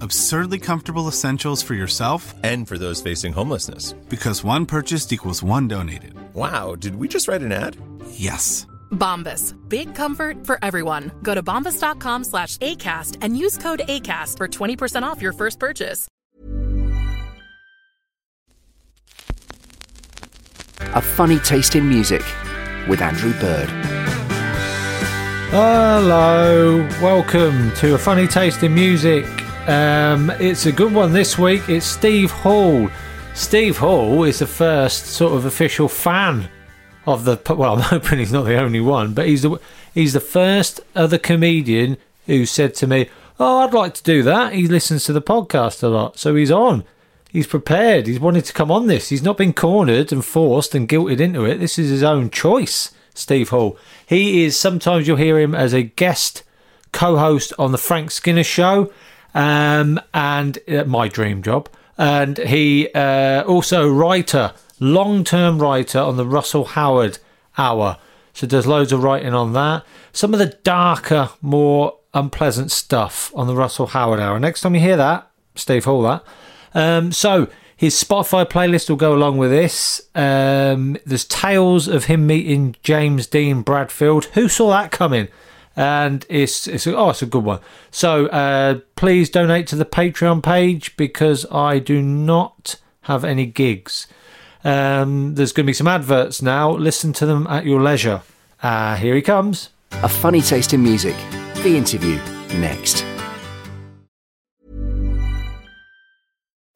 Absurdly comfortable essentials for yourself And for those facing homelessness. because one purchased equals one donated. Wow, did we just write an ad? Yes. Bombas. Big comfort for everyone. Go to bombas.com slash ACAST and use code ACAST for 20% off your first purchase. A funny taste in music with Andrew Bird. Hello, welcome to a funny taste in music. Um, it's a good one this week. It's Steve Hall. Steve Hall is the first sort of official fan of the. Well, I'm hoping he's not the only one, but he's the he's the first other comedian who said to me, "Oh, I'd like to do that." He listens to the podcast a lot, so he's on. He's prepared. He's wanted to come on this. He's not been cornered and forced and guilted into it. This is his own choice, Steve Hall. He is, sometimes you'll hear him as a guest co host on The Frank Skinner Show um, and uh, my dream job. And he uh, also writer, long term writer on the Russell Howard Hour. So there's loads of writing on that. Some of the darker, more unpleasant stuff on the Russell Howard Hour. Next time you hear that, Steve Hall, that. Um, so his Spotify playlist will go along with this. Um, there's tales of him meeting James Dean Bradfield. Who saw that coming? And it's it's oh it's a good one. So uh, please donate to the Patreon page because I do not have any gigs. Um, there's going to be some adverts now. Listen to them at your leisure. Uh, here he comes. A funny taste in music. The interview next.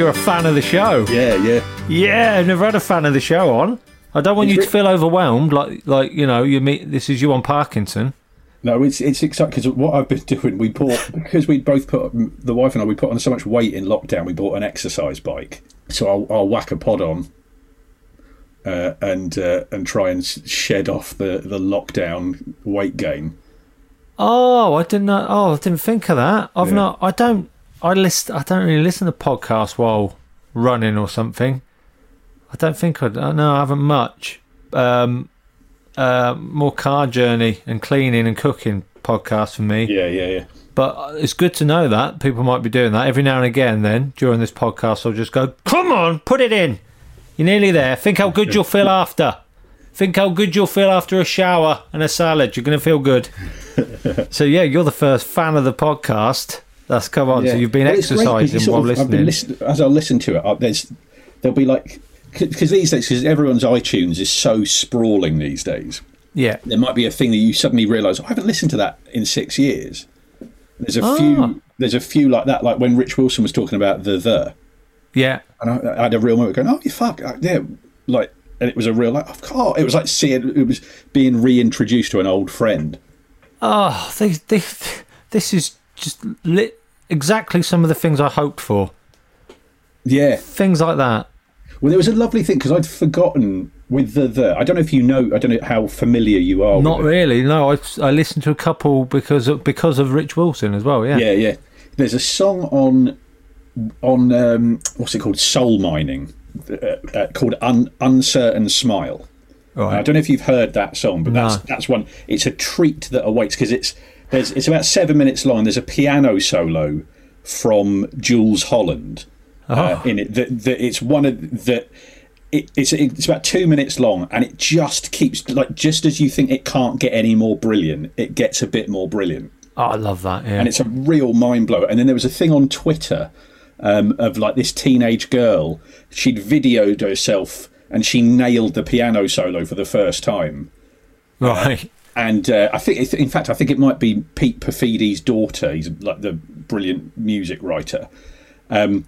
You're a fan of the show. Yeah, yeah. Yeah, I've never had a fan of the show on. I don't want It's you to feel overwhelmed, like like you know, you meet. This is you on Parkinson. No, it's it's exciting because what I've been doing, we bought because we both put the wife and I we put on so much weight in lockdown. We bought an exercise bike, so I'll, I'll whack a pod on uh, and uh, and try and shed off the the lockdown weight gain. Oh, I didn't know. Oh, I didn't think of that. I've Yeah. not. I don't. I list. I don't really listen to podcasts while running or something. I don't think I. No, I haven't much. Um, uh, more car journey and cleaning and cooking podcasts for me. Yeah, yeah, yeah. But it's good to know that people might be doing that every now and again. Then during this podcast, I'll just go, "Come on, put it in. You're nearly there. Think how good you'll feel after. Think how good you'll feel after a shower and a salad. You're going to feel good." so yeah, you're the first fan of the podcast. That's come on. So you've been Well, it's great 'cause you exercising while of- listening. listen- as I listen to it, uh, there's there'll be like because these days, because everyone's iTunes is so sprawling these days. Yeah. There might be a thing that you suddenly realise I haven't listened to that in six years. There's a Ah. few. There's a few like that, like when Rich Wilson was talking about the the, Yeah. and I, I had a real moment going, oh, you fuck, uh, yeah, like, and it was a real like, of course, it was like seeing it was being reintroduced to an old friend. Oh, they, they, this is just lit exactly some of the things I hoped for. Yeah, Things like that. Well, there was a lovely thing because I'd forgotten with the the. I don't know if you know. I don't know how familiar you are. Not with it. really. No, I, I listened to a couple because of, because of Rich Wilson as well. Yeah. Yeah, yeah. There's a song on on um, what's it called? Soul mining, uh, uh, called Un- "Uncertain Smile." Right. I don't know if you've heard that song, but that's that's one. It's a treat that awaits because it's there's it's about seven minutes long. There's a piano solo from Jools Holland uh, Oh. in it. That, that it's one of that. It, it's it's about two minutes long, and it just keeps like just as you think it can't get any more brilliant, it gets a bit more brilliant Oh, I love that. Yeah. and it's a real mind blower. And then there was a thing on Twitter um, of like this teenage girl. She'd videoed herself and she nailed the piano solo for the first time. right. And uh, I think, in fact, I think it might be Pete Paphides's daughter. He's like the brilliant music writer. Um,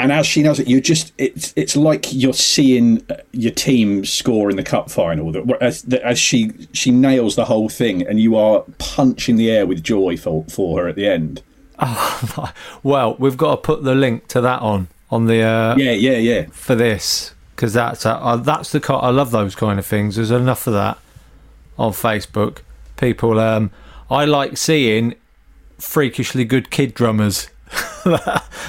and as she knows it, you just it's it's like you're seeing uh, your team score in the cup final. That as, as she she nails the whole thing, and you are punching the air with joy for for her at the end. Well, we've got to put the link to that on on the uh, Yeah, yeah, yeah. for this because that's uh, that's the I love those kind of things. There's enough of that on Facebook. People, um, I like seeing freakishly good kid drummers.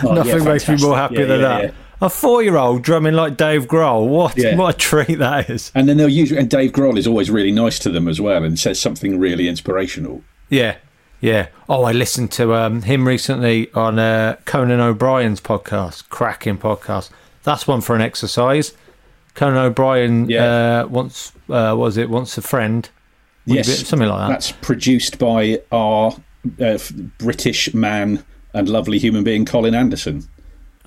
Oh, Nothing yeah, makes me more happy Yeah, than yeah, that. A four-year-old drumming like Dave Grohl. What what a treat that is. And then they'll use and Dave Grohl is always really nice to them as well, and says something really inspirational. Yeah, yeah. Oh, I listened to um, him recently on uh, Conan O'Brien's podcast, cracking podcast. That's one for an exercise. Conan O'Brien Yeah. uh, once uh, was it once a friend, Yes, something like that. That's produced by our uh, British man and lovely human being Colin Anderson,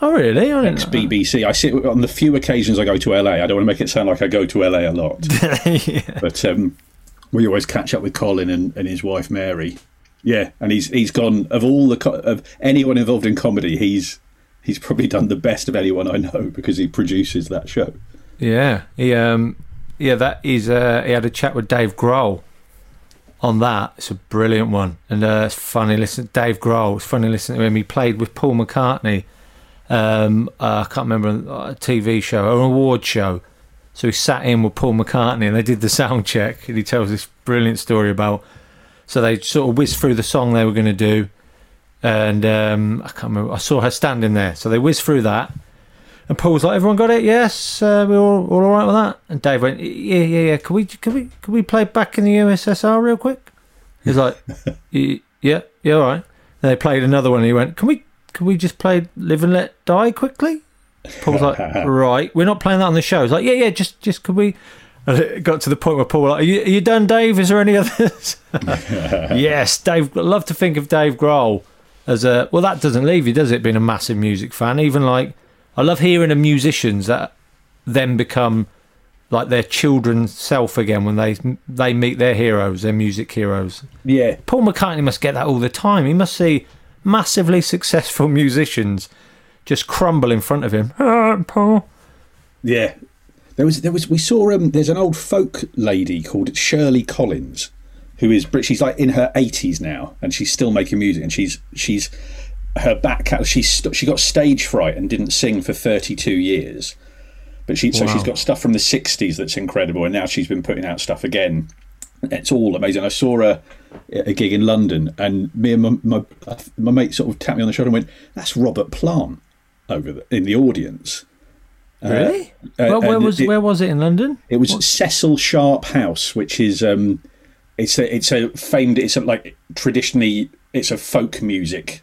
Oh, really? I didn't ex BBC. I sit on the few occasions I go to LA. I don't want to make it sound like I go to LA a lot, yeah. but um, we always catch up with Colin and, and his wife Mary. Yeah, and he's he's gone of all the co- of anyone involved in comedy. He's he's probably done the best of anyone I know because he produces that show. Yeah, he um, yeah, that is. Uh, he had a chat with Dave Grohl on that. It's a brilliant one, and uh, it's funny. Listen, Dave Grohl. It's funny listening to him. He played with Paul McCartney. Um, uh, I can't remember a TV show or an award show. So he sat in with Paul McCartney, and they did the sound check. And he tells this brilliant story about. So they sort of whizzed through the song they were going to do, and um, I can't remember. I saw her standing there, so they whizzed through that. And Paul was like, "Everyone got it? Yes, uh, we're all, all all right with that." And Dave went, "Yeah, yeah, yeah. Can we, can we, can we play back in the USSR real quick?" He's like, "Yeah, yeah, all right." And they played another one. And he went, "Can we, can we just play Live and Let Die quickly?" Paul was like, "Right, we're not playing that on the show." He's like, "Yeah, yeah, just, just could we?" And it got to the point where Paul was like, "Are you, are you done, Dave? Is there any others?" yes, Dave. Love to think of Dave Grohl as a well. That doesn't leave you, does it? Being a massive music fan, even like I love hearing the musicians that then become like their children's self again when they they meet their heroes, their music heroes. Yeah, Paul McCartney must get that all the time. He must see massively successful musicians just crumble in front of him. Ah, Paul. Yeah, there was there was we saw um there's an old folk lady called Shirley Collins, who is she's like in her eighties now and she's still making music and she's she's her back she's st- she got stage fright and didn't sing for thirty two years, but she so she's got stuff from the sixties that's incredible and now she's been putting out stuff again. It's all amazing. I saw a a gig in London and me and my my, my mate sort of tapped me on the shoulder and went, "That's Robert Plant." Over the, in the audience, Really? uh, well, where was it- where was it in London? it was Cecil Sharp House, which is um, it's a it's a famed. It's a, like traditionally it's a folk music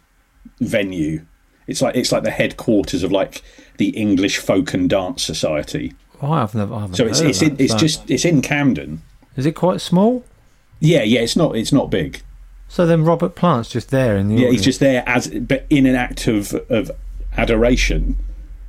venue. It's like it's like the headquarters of like the English Folk and Dance Society. Oh, I've never. I haven't So it's it's in, it's just it's in Camden. Is it quite small? Yeah, yeah. It's not it's not big. So then Robert Plant's just there in the Yeah, audience. he's just there as but in an act of of adoration.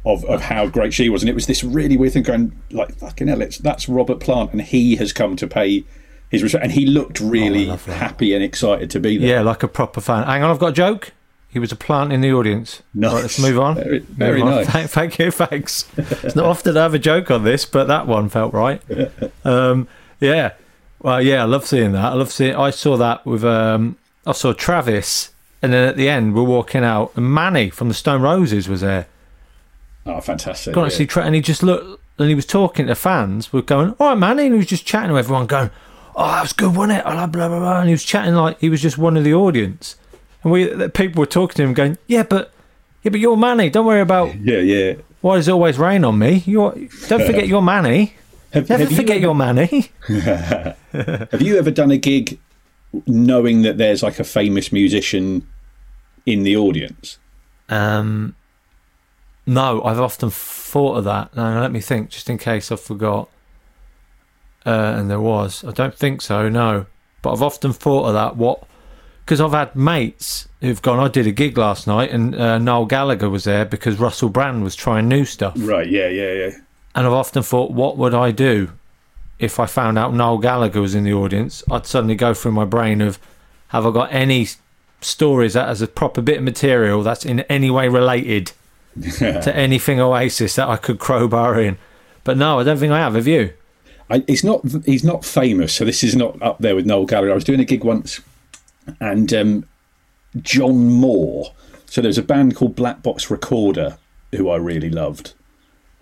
of, of how great she was, and it was this really weird thing going like fucking hell, it's, that's Robert Plant, and he has come to pay his respect, and he looked oh, really love that. happy and excited to be there. Yeah, like a proper fan. Hang on, I've got a joke. He was a plant in the audience. Nice. Right, let's move on. Very- Move on. nice. Thank, you, thanks. it's not often I have a joke on this, but that one felt right. Um, yeah. Well, yeah, I love seeing that. I love seeing. I saw that with. Um, I saw Travis, and then at the end we're walking out, and Mani from the Stone Roses was there. Oh, fantastic! Gone to see Tra- and he just looked, and he was talking to fans. We're going, all right, Mani, and he was just chatting to everyone, going, "Oh, that was good, wasn't it?" Blah blah blah, blah. And he was chatting like he was just one of the audience, and we people were talking to him, going, "Yeah, but yeah, but you're Mani. Don't worry about Yeah, yeah. why does it always rain on me. You're don't forget you're Mani. Have, Never have you forget ever- your Mani." Have you ever done a gig knowing that there's like a famous musician in the audience? Um, no, I've often thought of that. No, let me think, just in case I forgot. Uh, and there was. I don't think so. No, but I've often thought of that. What? Because I've had mates who've gone. I did a gig last night, and uh, Noel Gallagher was there because Russell Brand was trying new stuff. Right. Yeah. Yeah. Yeah. And I've often thought, what would I do if I found out Noel Gallagher was in the audience? I'd suddenly go through my brain of, have I got any stories that has a proper bit of material that's in any way related to anything Oasis that I could crowbar in? But no, I don't think I have. Have you? I, he's not. He's not famous, so this is not up there with Noel Gallagher. I was doing a gig once, and um, John Moore. So there was a band called Black Box Recorder who I really loved.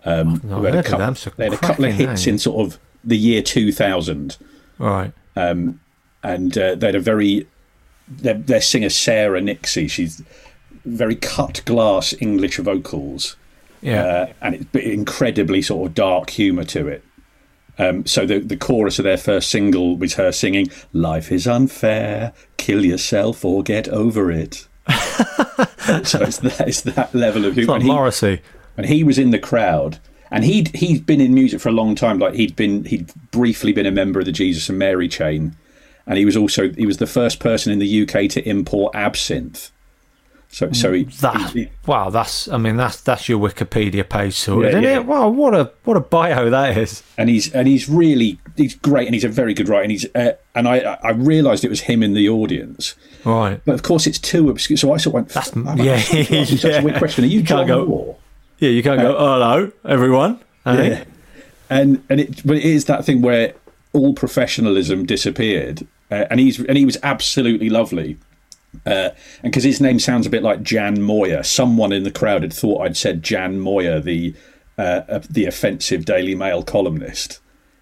Um, who had a couple, them, so they had a couple of hits name. in sort of the year two thousand. Right. um, and uh, they had a very their, their singer Sarah Nixey. She's very cut glass English vocals, Yeah. uh, and it's incredibly sort of dark humour to it. Um, so the the chorus of their first single was her singing "Life is unfair, kill yourself or get over it." so it's that, it's that level of it's humour. like he- Morrissey. and he was in the crowd and he'd he'd been in music for a long time like he'd been he'd briefly been a member of the jesus and mary chain and he was also he was the first person in the uk to import absinthe so so he, That he- wow, that's I mean that's that's your Wikipedia page sorted, Yeah, isn't yeah. it? Wow, what a what a bio that is. and he's and he's really he's great and he's a very good writer and he's uh, and i i realized it was him in the audience Right. but of course it's too obscure so i sort of went That's- "I'm yeah, asking such a weird question are you, You can't John go- Moore? Yeah, you can't go. Oh, hello, everyone. Hey? Yeah. And and it but it is that thing where all professionalism disappeared, uh, and he's and he was absolutely lovely. Uh, and because his name sounds a bit like Jan Moir, someone in the crowd had thought I'd said Jan Moir, the uh, uh, the offensive Daily Mail columnist.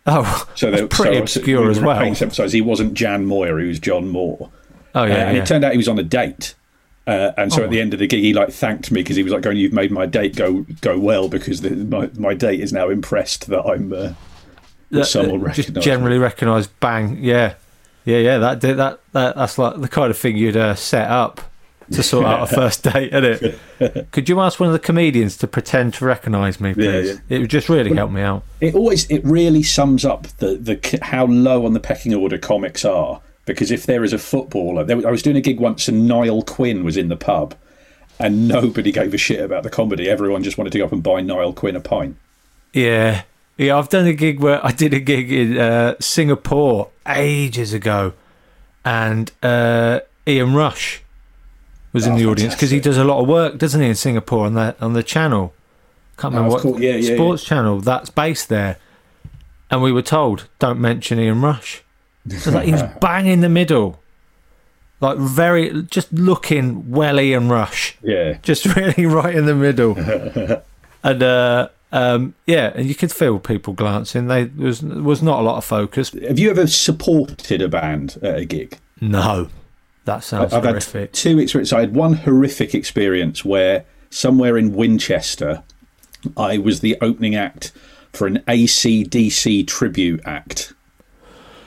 Oh, So that's pretty so obscure we as well. emphasise he wasn't Jan Moir, he was John Moore. Oh Uh, yeah, and yeah. it turned out he was on a date. Uh, and so Oh. at the end of the gig, he like thanked me because he was like going, "You've made my date go go well because the, my my date is now impressed that I'm uh, that someone just generally me." recognised. Bang, yeah, yeah, yeah. That did that, that. That's like the kind of thing you'd uh, set up to sort out a first date, isn't it? Could you ask one of the comedians to pretend to recognise me, Yeah, please? It would just really help me out. It always it really sums up the the how low on the pecking order comics are. Because if there is a footballer, there, I was doing a gig once and Niall Quinn was in the pub, and nobody gave a shit about the comedy. Everyone just wanted to go up and buy Niall Quinn a pint. Yeah, yeah. I've done a gig where I did a gig in uh, Singapore ages ago, and uh, Ian Rush was in Oh, the audience because he does a lot of work, doesn't he, in Singapore on the on the channel? Can't remember what cool. Yeah, yeah, sports channel that's based there. And we were told, don't mention Ian Rush. So like he was bang in the middle, like very just looking well Ian Rush Yeah, just really right in the middle. and uh, um, yeah, and you could feel people glancing. They there was was not a lot of focus. have you ever supported a band at a gig? No, that sounds I've horrific. had two experiences. I had one horrific experience where somewhere in Winchester, I was the opening act for an ACDC tribute act,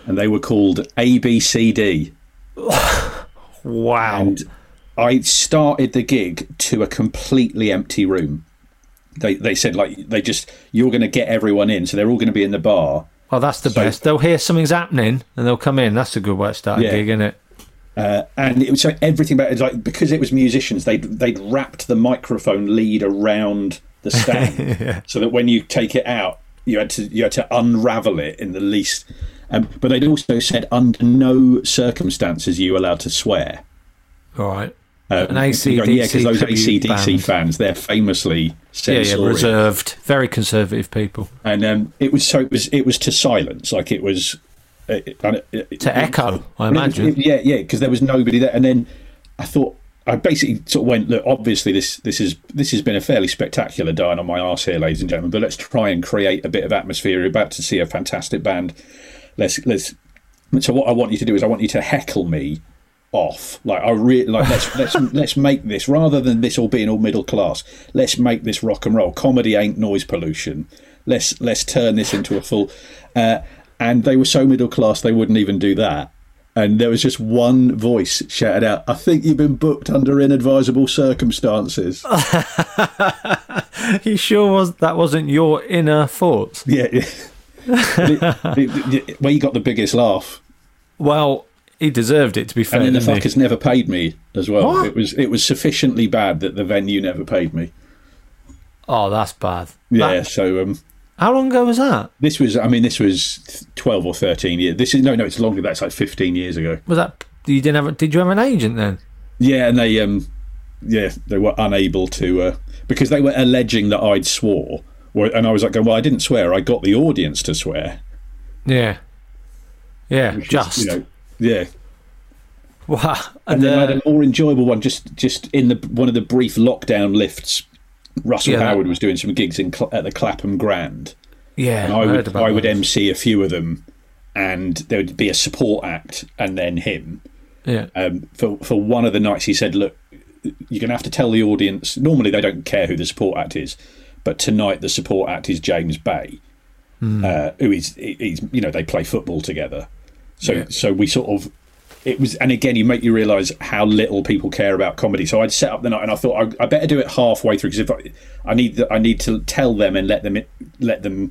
and they were called ABCD. wow. And I started the gig to a completely empty room. They they said like they just you're going to get everyone in, so they're all going to be in the bar. well, that's the so- best. They'll hear something's happening and they'll come in. That's a good way to start Yeah. a gig, isn't it? Uh, and it was so everything about it, like because it was musicians, they'd they'd wrapped the microphone lead around the stand, so that when you take it out, you had to you had to unravel it in the least. Um, but they'd also said under no circumstances are you allowed to swear. All right. Um, An AC/DC yeah, because those ACDC band. fans, they're famously Yeah, yeah, reserved, very conservative people. and um, it was so it was it was to silence, like it was uh, and it- To echo, I it was- imagine. it- yeah, yeah, because there was nobody there. And then I thought I basically sort of went, look, obviously this this is this has been a fairly spectacular dying on my arse here, ladies and gentlemen. But let's try and create a bit of atmosphere. You're about to see a fantastic band. Let's let's. So what I want you to do is I want you to heckle me off. Like I really like let's let's let's make this rather than this all being all middle class. Let's make this rock and roll. Comedy ain't noise pollution. Let's let's turn this into a full. Uh, and they were so middle class they wouldn't even do that. And there was just one voice shouted out, "I think you've been booked under inadvisable circumstances." he sure was that wasn't your inner thoughts? yeah, yeah. Where you got the biggest laugh. Well, he deserved it to be fair. and then the he? fuckers never paid me as well. What? It was it was sufficiently bad that the venue never paid me. Oh, that's bad. Yeah, That- so um, how long ago was that? this was I mean this was twelve or thirteen years. This is no no it's longer. That's like fifteen years ago. Was that you didn't have? A, did you have an agent then? Yeah, and they um yeah they were unable to uh, because they were alleging that I'd swore. And I was like, going, well, I didn't swear. I got the audience to swear. Yeah, yeah, which is, just you know, yeah. wow. And And, then I had uh, a more enjoyable one just just in the one of the brief lockdown lifts. Russell Yeah, that- Howard was doing some gigs in at the Clapham Grand. yeah, and I, I heard would I would. MC a few of them, and there would be a support act, and then him. Yeah, Um, for for one of the nights, he said, "Look, you're going to have to tell the audience. Normally, they don't care who the support act is, but tonight the support act is James Bay, Hmm. uh, who is he's you know they play football together. So Yeah. so we sort of." It was, and again, you make you realise how little people care about comedy. So I'd set up the night, and I thought I, I better do it halfway through because if I, I need, the, I need to tell them and let them, let them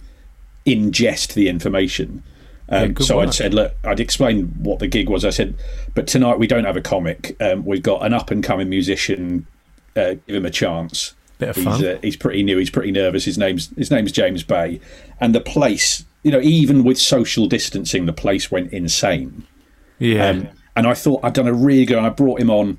ingest the information. Um, good so I'd work. said, look, I'd explained what the gig was. I said, but tonight we don't have a comic. Um, we've got an up and coming musician. Uh, give him a chance. Bit of he's, fun. Uh, he's pretty new. He's pretty nervous. His name's his name's James Bay, and the place, you know, even with social distancing, the place went insane. yeah. Um, and I thought I'd done a really good. I brought him on,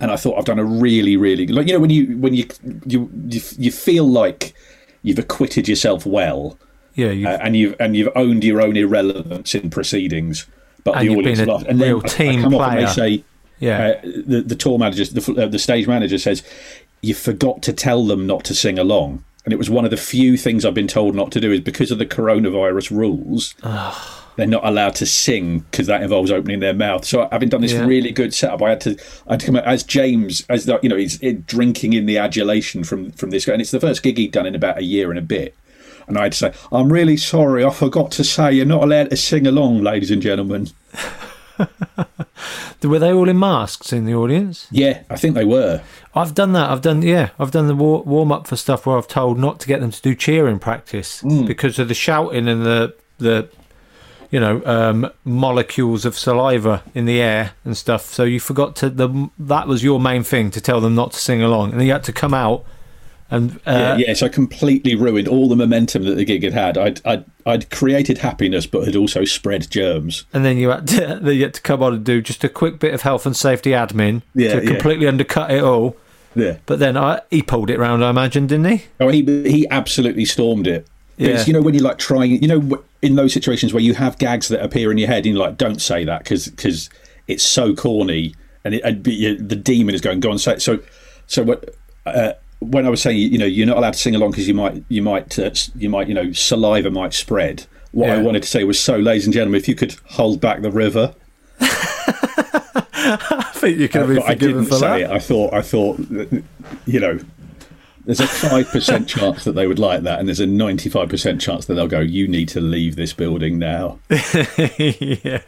and I thought I've done a really, really good like you know when you when you you you, you feel like you've acquitted yourself well, yeah, you uh, and you've and you've owned your own irrelevance in proceedings, but And the you've audience a. And then real I- I team come off and they say, yeah. uh, the the tour manager, the uh, the stage manager says, you forgot to tell them not to sing along. And it was one of the few things I've been told not to do is because of the coronavirus rules. They're not allowed to sing because that involves opening their mouth. So having done this Yeah. really good setup, I had to, I had to come out as James, as the, you know, he's eh, drinking in the adulation from from this guy, and it's the first gig he'd done in about a year and a bit. And I had to say, I'm really sorry, I forgot to say you're not allowed to sing along, ladies and gentlemen. Were they all in masks in the audience? Yeah, I think they were. I've done that. I've done yeah. I've done the war- warm up for stuff where I've told not to get them to do cheering practice Hmm. because of the shouting and the the you know um, molecules of saliva in the air and stuff. So you forgot to the that was your main thing to tell them not to sing along, and then you had to come out and uh, yeah, yeah, so I completely ruined all the momentum that the gig had had. I'd, I'd, I'd created happiness, but had also spread germs. and then you had to you had to come on and do just a quick bit of health and safety admin Yeah, to yeah. completely undercut it all. Yeah. But then I, he pulled it round, I imagine, didn't he? Oh, he he absolutely stormed it. But Yeah. you know when you're like trying, you know, in those situations where you have gags that appear in your head, and you're like, don't say that because because it's so corny, and, it, and the demon is going, go on, say it. So, so what? Uh, when I was saying, you know, you're not allowed to sing along because you might, you might, uh, you might, you know, saliva might spread. What I wanted to say was, so, ladies and gentlemen, if you could hold back the river. I think you can be but I forgiven didn't for say that. it. I thought, I thought, you know, there's a five percent chance that they would like that, and there's a ninety-five percent chance that they'll go, "You need to leave this building now." yeah,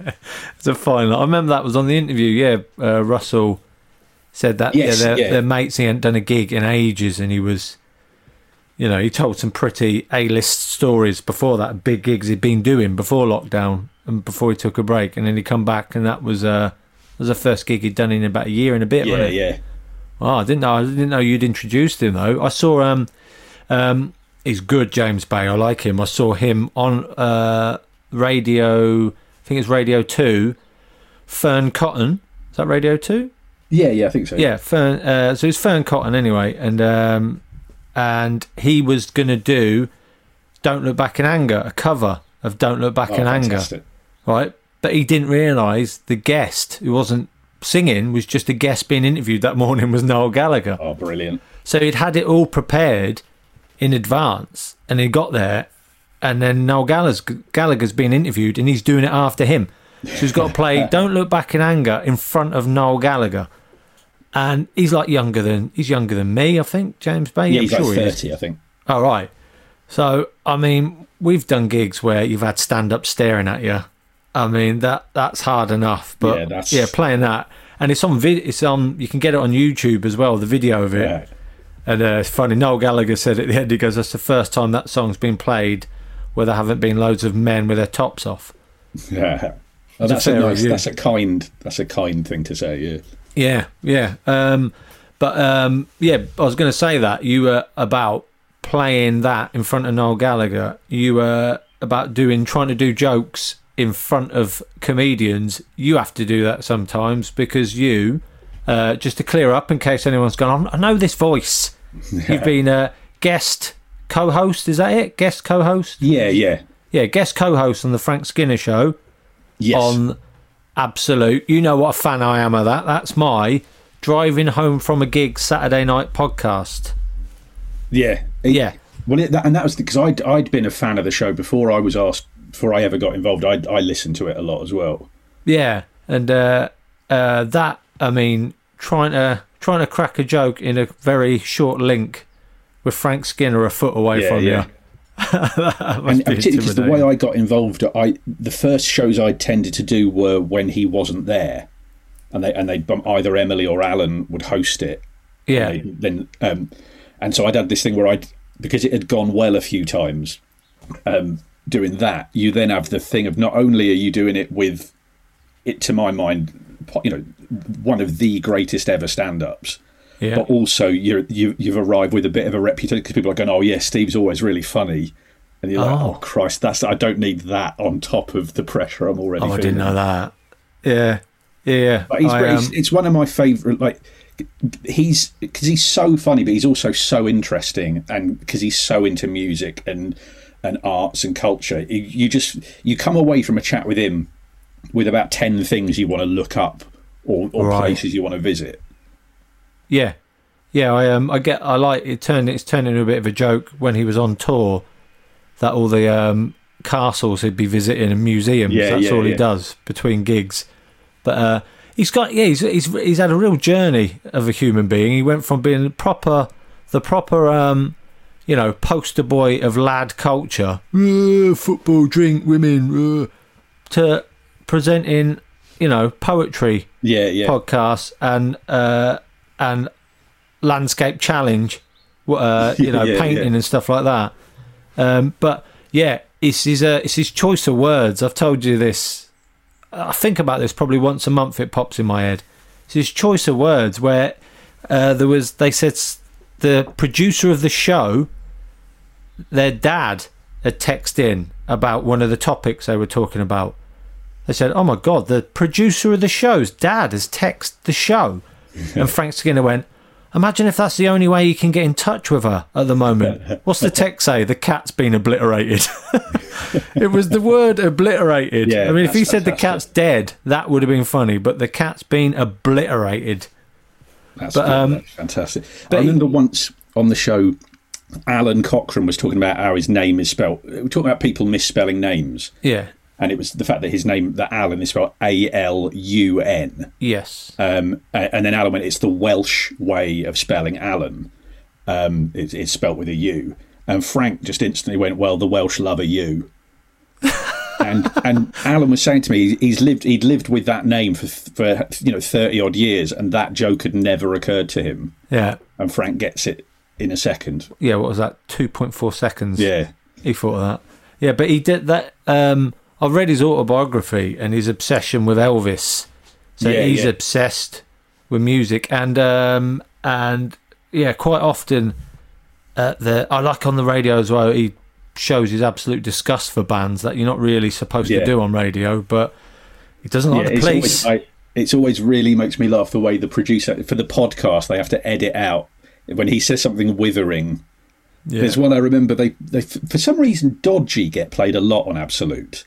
it's a fine. I remember that was on the interview. Yeah, uh, Russell said that. Yes, yeah, their, yeah. their mates he hadn't done a gig in ages, and he was, you know, he told some pretty A-list stories before that, big gigs he'd been doing before lockdown and before he took a break, and then he come back, and that was uh, was the first gig he'd done in about a year and a bit. Yeah, yeah. Oh, I didn't know. I didn't know you'd introduced him though. I saw um, um, he's good, James Bay. I like him. I saw him on uh, radio. I think it's Radio Two. Fearne Cotton. Is that Radio Two? Yeah, yeah, I think so. Yeah, Fearne. Uh, so it's Fearne Cotton anyway, and um, and he was gonna do "Don't Look Back in Anger," a cover of "Don't Look Back Oh, in Anger," right? But he didn't realise the guest who wasn't singing was just a guest being interviewed that morning was Noel Gallagher. Oh, brilliant. So he'd had it all prepared in advance, and he got there, and then Noel Gallagher's, Gallagher's being interviewed, and he's doing it after him. So he's got to play "Don't Look Back in Anger" in front of Noel Gallagher, and he's like younger than he's younger than me, I think. James Bay, Yeah, I'm he's sure like he is. 30, I think. All right. So I mean, we've done gigs where you've had stand up staring at you. I mean that that's hard enough. But Yeah, yeah, playing that, and it's on vid. It's on. You can get it on YouTube as well. The video of it. Yeah. And uh, it's funny. Noel Gallagher said at the end, he goes, "That's the first time that song's been played where there haven't been loads of men with their tops off." Yeah. Oh, that's a, nice, review. that's a kind that's a kind thing to say, yeah. Yeah, yeah. Um, but um, yeah, I was going to say that you were about playing that in front of Noel Gallagher. You were about doing trying to do jokes in front of comedians. You have to do that sometimes because you, uh, just to clear up in case anyone's gone, I know this voice. You've been a guest co-host. Is that it? Guest co-host. Yeah, yeah. Yeah, guest co-host on the Frank Skinner show Yes. on Absolute. You know what a fan I am of that. That's my driving home from a gig Saturday night podcast. Yeah. Yeah. Well, it, that, and that was because I'd, I'd been a fan of the show before I was asked, before I ever got involved. I, I listened to it a lot as well. Yeah, and uh, uh, that I mean, trying to trying to crack a joke in a very short link with Frank Skinner a foot away Yeah, from yeah. you. And, particularly because the way. I got involved, I the first shows I tended to do were when he wasn't there, and they and they either Emily or Alun would host it. yeah, And then um, and so I'd had this thing where I'd because it had gone well a few times. Um, doing that, you then have the thing of not only are you doing it with it to my mind, you know, one of the greatest ever stand-ups. Yeah, but also you're, you you've arrived with a bit of a reputation because people are going, oh yeah, Steve's always really funny, and you're like, Oh. oh Christ, that's I don't need that on top of the pressure I'm already. oh, I feeling. didn't know that. Yeah, yeah. But he's, I, um, It's- it's one of my favourite. Like he's because he's so funny, but he's also so interesting, and because he's so into music and and arts and culture, you, you just you come away from a chat with him with about ten things you want to look up or, or Right. places you want to visit. Yeah, yeah. I um, I get. I like it. Turned. It's turned into a bit of a joke when he was on tour. That all the um castles he'd be visiting and museums. Yeah, That's yeah, all he does between gigs. But uh, he's got. Yeah, he's he's he's had a real journey of a human being. He went from being proper, the proper um. You know, poster boy of lad culture, uh, football, drink, women, uh, to presenting, you know, poetry Yeah, yeah. podcasts and uh, and landscape challenge, uh, you know, Yeah, painting yeah. and stuff like that. Um, but yeah, it's his uh, it's his choice of words. I've told you this. I think about this probably once a month. It pops in my head. It's his choice of words where uh, there was. They said the producer of the show, their dad had texted in about one of the topics they were talking about. They said, "Oh my god, the producer of the show's dad has texted the show," and Frank Skinner went, "Imagine if that's the only way you can get in touch with her at the moment." What's the text say? The cat's been obliterated. it was the word obliterated. Yeah, I mean, if he said the cat's dead, that would have been funny, but the cat's been obliterated. That's, But, um, That's fantastic. but I he- remember once on the show, Alun Cochrane was talking about how his name is spelled. We were talking about people misspelling names, Yeah. And it was the fact that his name, that Alun, is spelled A L U N. Yes. Um, and then Alun went, it's the Welsh way of spelling Alan. Um, it's, it's spelt with a U. And Frank just instantly went, well, the Welsh love a U. and and Alun was saying to me, he's lived he'd lived with that name for for you know thirty odd years, and that joke had never occurred to him. Yeah. And Frank gets it in a second. Yeah. What was that? Two point four seconds. Yeah, He thought of that. Yeah, but he did that. Um, I read his autobiography and his obsession with Elvis So Yeah, he's yeah. obsessed with music, and um, and yeah, quite often at the I like on the radio as well. He shows his absolute disgust for bands that you're not really supposed Yeah. to do on radio, but he doesn't like the it's police. always, I, it's always really makes me laugh the way the producer for the podcast they have to edit out when he says something withering. Yeah. There's one I remember. They, they for some reason dodgy get played a lot on Absolute.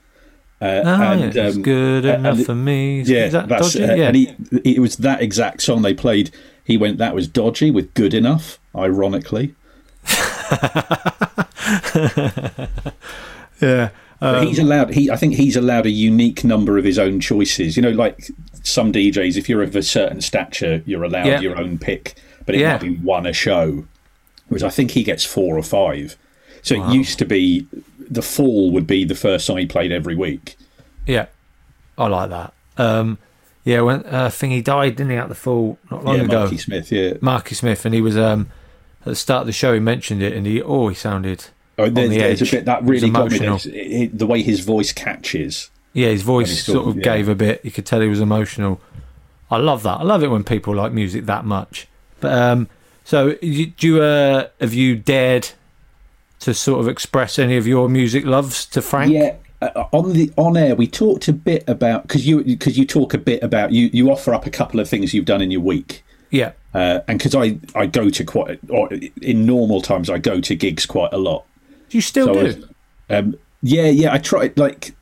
Uh, Oh, and, yeah, it's um, good enough and- for me. Yeah, that that's dodgy? uh, yeah. and he, it was that exact song they played. He went, "That was dodgy" with "good enough." Ironically, yeah. Um, he's allowed. He, I think, he's allowed a unique number of his own choices. You know, like some DJs, if you're of a certain stature, you're allowed Yeah. your own pick, but it Yeah. might be one a show. Whereas I think he gets four or five. So it used to be the Fall would be the first song he played every week. Yeah, I like that. Um, yeah, when uh, I think he died, didn't he, at the fall not long yeah, ago? Marky Smith. Yeah. Marky Smith, and he was um, at the start of the show. He mentioned it, and he oh, he sounded Oh, there's, the there's edge. a bit that really got me. it- it- the way his voice catches. Yeah, his voice sort of of- yeah. gave a bit. You could tell he was emotional. I love that. I love it when people like music that much. But um, so you, do you uh, have you dared to sort of express any of your music loves to Frank? Yeah, uh, on the on air we talked a bit about because you because you talk a bit about you you offer up a couple of things you've done in your week. yeah, Uh, and because I, I go to quite or in normal times I go to gigs quite a lot. you still So do. Um, yeah, yeah, I try like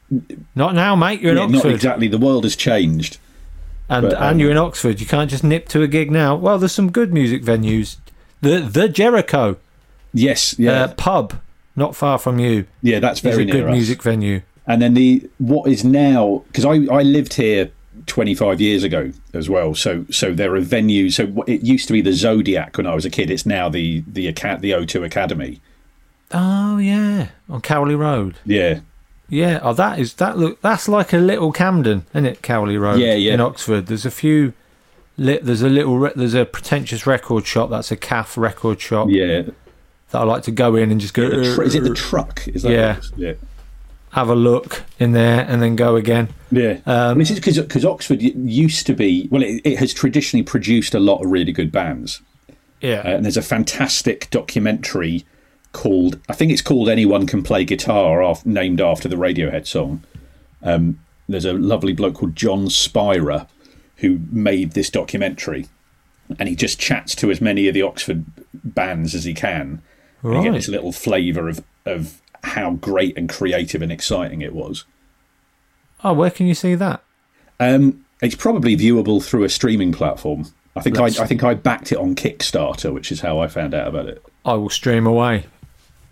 Not now, mate. You're in yeah, not exactly. The world has changed. and but, um, and you're in Oxford. You can't just nip to a gig now. Well, there's some good music venues. The the Jericho Yes, yeah, uh, pub, not far from you, yeah. That's very a good us. music venue. And then the what is now because I I lived here 25 years ago as well. So so there are venues. So it used to be the Zodiac when I was a kid. It's now the the the O2 Academy. Oh yeah, on Cowley Road. Yeah, Yeah, oh, that is that. Look, that's like a little Camden, isn't it? Cowley Road. Yeah, yeah. In Oxford, there's a few. There's a little. Re- there's a pretentious record shop. That's a calf record shop yeah. That I like to go in and just go. The tr- is it the truck? Is that Yeah. what it is? yeah. have a look in there and then go again. Yeah, Um, this is because Oxford used to be well. It, it has traditionally produced a lot of really good bands, Yeah. uh, and there's a fantastic documentary called I think it's called "Anyone Can Play Guitar," named after the Radiohead song. Um, there's a lovely bloke called Jon Spira who made this documentary, and he just chats to as many of the Oxford bands as he can. And you get this little flavour of of how great and creative and exciting it was. oh, where can you see that? Um, it's probably viewable through a streaming platform. I think I, Let's- I think I backed it on Kickstarter, which is how I found out about it. I will stream away.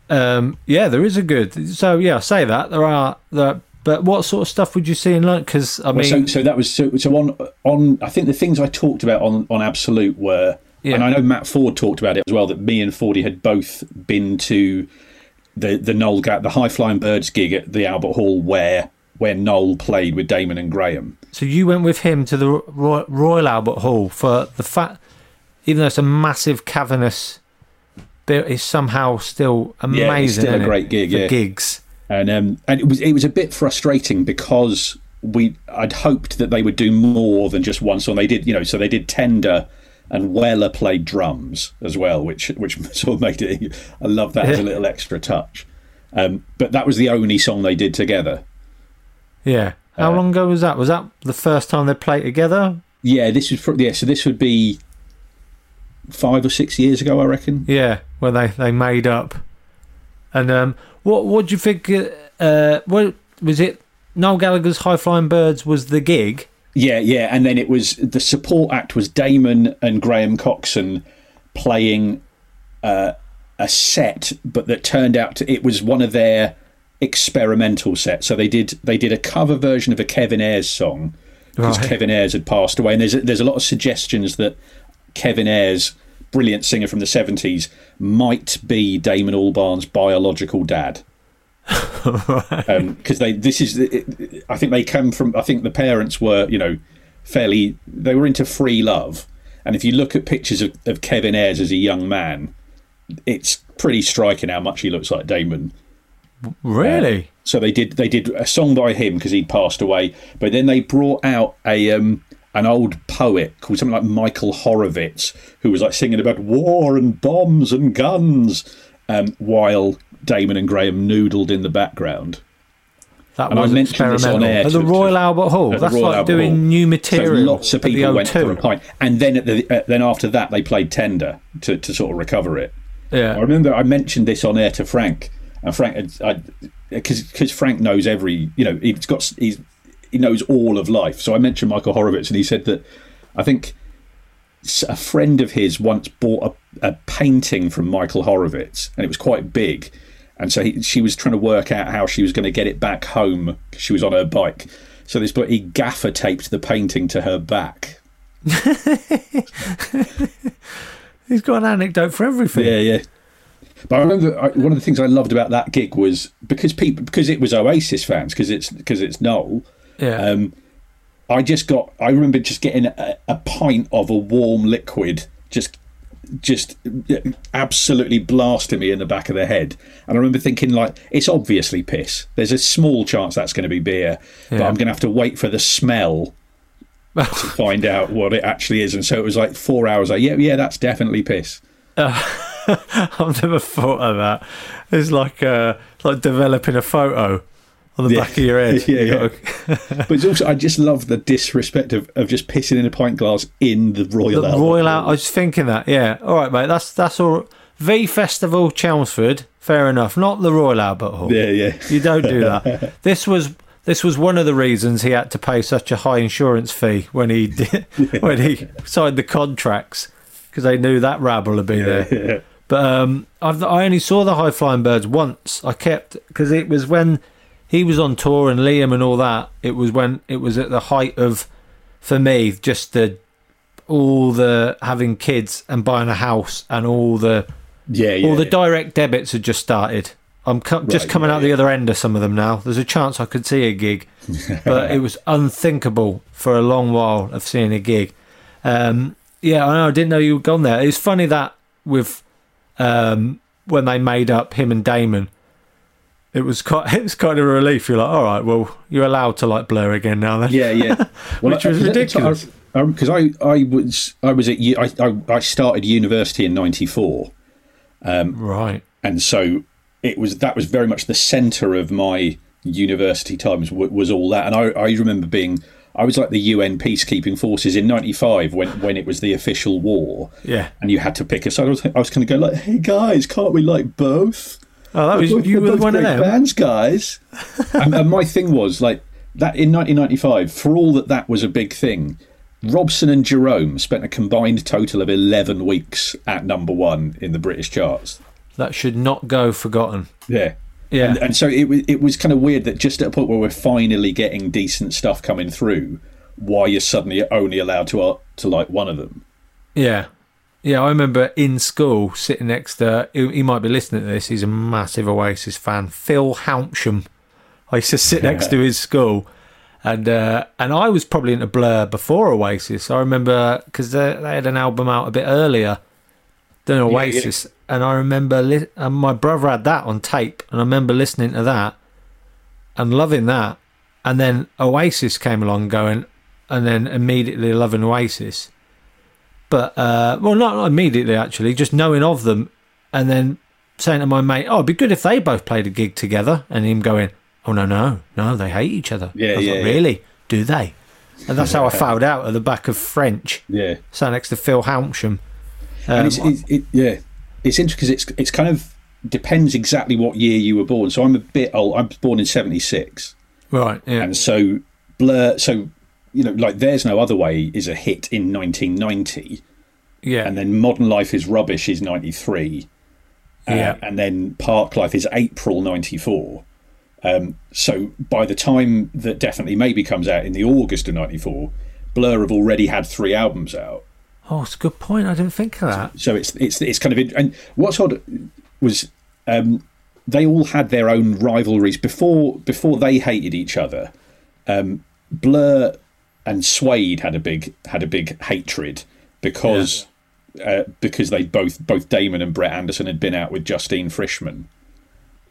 Um, yeah, there is a good. So yeah, I say that there are the. But what sort of stuff would you see in London? Because I Well, mean, so, so that was so, so on on. I think the things I talked about on on Absolute were, Yeah. and I know Matt Ford talked about it as well. That me and Fordy had both been to the the Noel gap, the High Flying Birds gig at the Albert Hall where where Noel played with Damon and Graham. so you went with him to the Roy- Royal Albert Hall for the fact, even though it's a massive cavernous, it's somehow still amazing. Yeah, it's still a it, great gig, for yeah. gigs. and um, and it was it was a bit frustrating because we I'd hoped that they would do more than just one song. They did, you know, so they did Tender, and Weller played drums as well, which which sort of made it. I love that as a little extra touch. Um, but that was the only song they did together. Yeah. How long ago was that? Was that the first time they played together? Yeah, this was yeah. So this would be five or six years ago, I reckon. Yeah, where they, they made up. And um, what what do you think? Uh, uh, what was it? Noel Gallagher's High Flying Birds was the gig. Yeah, yeah, and then it was the support act was Damon and Graham Coxon playing uh, a set, but that turned out to it was one of their experimental sets. So they did they did a cover version of a Kevin Ayers song because Right. Kevin Ayers had passed away, and there's a, there's a lot of suggestions that Kevin Ayers, brilliant singer from the seventies, might be Damon Albarn's biological dad because they this is it, I think they come from I think the parents were you know fairly they were into free love. And if you look at pictures of, of Kevin Ayers as a young man it's pretty striking how much he looks like Damon. Really? so they did they did a song by him because he'd passed away. But then they brought out a um an old poet called something like Michael Horovitz, who was like singing about war and bombs and guns, um, while Damon and Graham noodled in the background. That And I was mentioned this on air At the Royal to- Albert Hall. That's Royal like Albert doing Hall. new So material. lots of people went for a O2. pint, and then at the uh, then after that they played Tender to, to sort of recover it. Yeah. I remember I mentioned this on air to Frank, and Frank, because because Frank knows every, you know, he's got he's he knows all of life. So I mentioned Michael Horovitz, and he said that I think a friend of his once bought a, a painting from Michael Horovitz, and it was quite big. And so he, she was trying to work out how she was going to get it back home she was on her bike. So this bloke he gaffer taped the painting to her back. He's got an anecdote for everything. Yeah, yeah. But I remember I, one of the things I loved about that gig was because people because it was Oasis fans because it's because it's Noel. Yeah. Um, I just got. I remember just getting a, a pint of a warm liquid, just just absolutely blasting me in the back of the head. And I remember thinking, like, it's obviously piss. There's a small chance that's going to be beer, but I'm going to have to wait for the smell to find out what it actually is. And so it was like four hours. Like, yeah, yeah, that's definitely piss. I've never thought of that. It's like uh, like developing a photo on the Yeah. back of your head. Yeah, yeah. But it's also, I just love the disrespect of, of just pissing in a pint glass in the Royal the Albert Royal Al- I was thinking that. Yeah. All right, mate. That's that's all. V Festival, Chelmsford. Fair enough. Not the Royal Albert Hall. Yeah, yeah. You don't do that. this was this was one of the reasons he had to pay such a high insurance fee when he did, when he signed the contracts because they knew that rabble would be there. yeah. But um, I've, I only saw the High Flying Birds once. I kept because it was when he was on tour and Liam and all that. It was when it was at the height of, for me, just the all the having kids and buying a house and all the Yeah, yeah. all the yeah. direct debits had just started. I'm co- just coming yeah, out the other end of some of them now. There's a chance I could see a gig, but it was unthinkable for a long while of seeing a gig. Um, yeah, I know. I didn't know you had gone there. It's funny that with um, when they made up him and Damon, it was quite it was kind of a relief. You're like, all right, well, you're allowed to like Blur again now. Then, Yeah, yeah. well, Which was ridiculous. Because um, I, I was, I was at, I, I, I started university in '94, um, right? and so it was that was very much the centre of my university times was, was all that. And I, I remember being, I was like the UN peacekeeping forces in '95 when when it was the official war. Yeah. and you had to pick a side. I was, I was kind of going like, "Hey guys, can't we like both?" Oh, that was We're you we're were both one of great them. bands, guys. and, and my thing was like that in 1995. For all that that was a big thing, Robson and Jerome spent a combined total of 11 weeks at number one in the British charts. That should not go forgotten. Yeah. Yeah. And, and so it, wa- it was kind of weird that just at a point where we're finally getting decent stuff coming through, why you're suddenly only allowed to uh, to like one of them. Yeah. Yeah, I remember in school sitting next to, he, he might be listening to this, he's a massive Oasis fan, Phil Hampsham. I used to sit next to his school, and uh, and I was probably into Blur before Oasis. I remember because they, they had an album out a bit earlier than yeah. Oasis, and I remember li- and my brother had that on tape, and I remember listening to that and loving that, and then Oasis came along, going, and then immediately loving Oasis but uh, well, not immediately actually, just knowing of them, and then saying to my mate, "Oh, it'd be good if they both played a gig together," and him going, "Oh no, no, no, they hate each other." Yeah, yeah, like, yeah. really? Do they? And that's how I found out at the back of French, Yeah. sat next to Phil Hampsham. Um, and it's, it, it, yeah, it's interesting because it's it's kind of depends exactly what year you were born. So I'm a bit old. I was born in '76, right, yeah, and so Blur. So you know, like "There's No Other Way" is a hit in 1990, yeah, and then "Modern Life is Rubbish" is '93, uh, Yeah. and then "Parklife" is April '94. Um, so by the time that definitely maybe comes out in the August of '94, Blur have already had three albums out. Oh, it's a good point. I didn't think of that. So it's it's it's kind of and what's odd was um, they all had their own rivalries before before they hated each other. Um, Blur and Suede had a big had a big hatred because uh, because they both both Damon and Brett Anderson had been out with Justine Frischmann.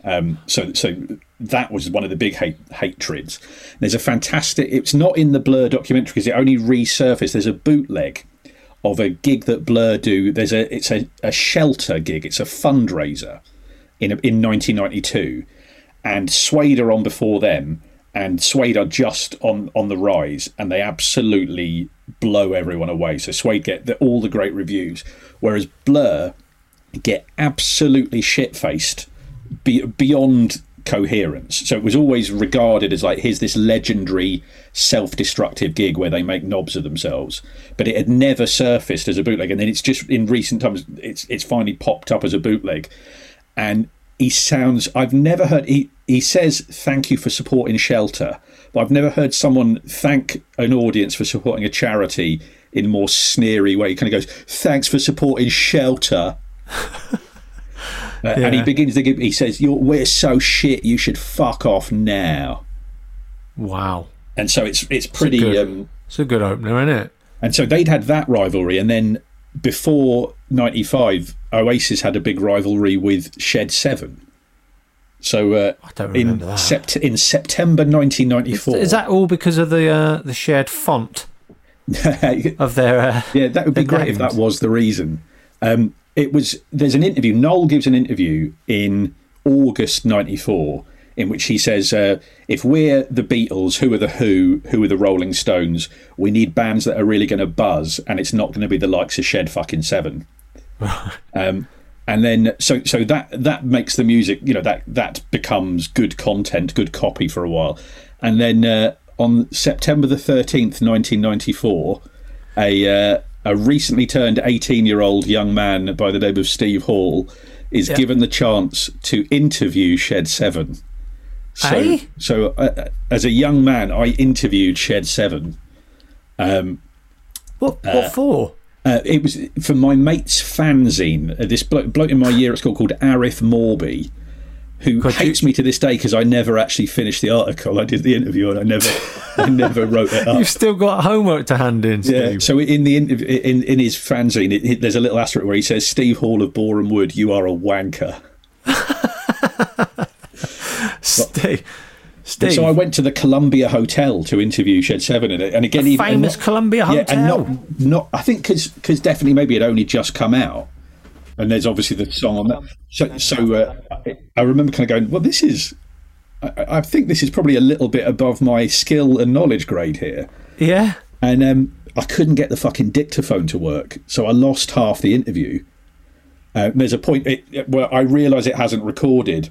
Um, so so that was one of the big hate, hatreds. There's a fantastic. It's not in the Blur documentary because it only resurfaced. There's a bootleg of a gig that Blur do. There's a it's a, a shelter gig. It's a fundraiser in in 1992, and Suede are on before them, and Suede are just on on the rise, and they absolutely blow everyone away. So Suede get the, all the great reviews, whereas Blur get absolutely shit faced be, beyond coherence. So it was always regarded as like here's this legendary self-destructive gig where they make knobs of themselves, but it had never surfaced as a bootleg, and then it's just in recent times it's it's finally popped up as a bootleg, and he sounds. I've never heard he he says thank you for supporting shelter, but I've never heard someone thank an audience for supporting a charity in a more sneery way. He kind of goes thanks for supporting shelter. Uh, And he begins to give. He says, "You're we're so shit. You should fuck off now." Wow. And so it's it's pretty. good- um, It's a good opener, isn't it? and so they'd had that rivalry, and then before '95, Oasis had a big rivalry with Shed Seven. So uh, I don't in that. sept- in September 1994, Is that all because of the uh, the shared font of their? Uh, yeah, that would be great if that was the reason. Um, it was. There's an interview. Noel gives an interview in August '94 in which he says, uh, "If we're the Beatles, who are the Who? Who are the Rolling Stones? We need bands that are really going to buzz, and it's not going to be the likes of Shed Fucking Seven. Um, and then so so that that makes the music you know that that becomes good content, good copy for a while, and then uh, on September the thirteenth, nineteen ninety four, a uh, a recently turned eighteen year old young man by the name of Steve Hall is given the chance to interview Shed Seven. So Eh? so uh, as a young man, I interviewed Shed Seven. Um, what what for? Uh, it was for my mate's fanzine. Uh, this bloke, bloke in my year at school called Arif Morby, who hates me to this day because I never actually finished the article. I did the interview and I never, I never wrote it up. You've still got homework to hand in, Steve. Yeah. So in the in in his fanzine, it, it, there's a little asterisk where he says, "Steve Hall of Boreham Wood, you are a wanker." Steve. Steve. So I went to the Columbia Hotel to interview Shed Seven it, and again, even and famous Columbia Hotel. yeah, and not not I think because because definitely maybe it only just come out, and there's obviously the song on that. So so uh, I, I remember kind of going, well, this is. I, I think this is probably a little bit above my skill and knowledge grade here, yeah. and um, I couldn't get the fucking dictaphone to work, so I lost half the interview. Uh, there's a point it, where I realise it hasn't recorded.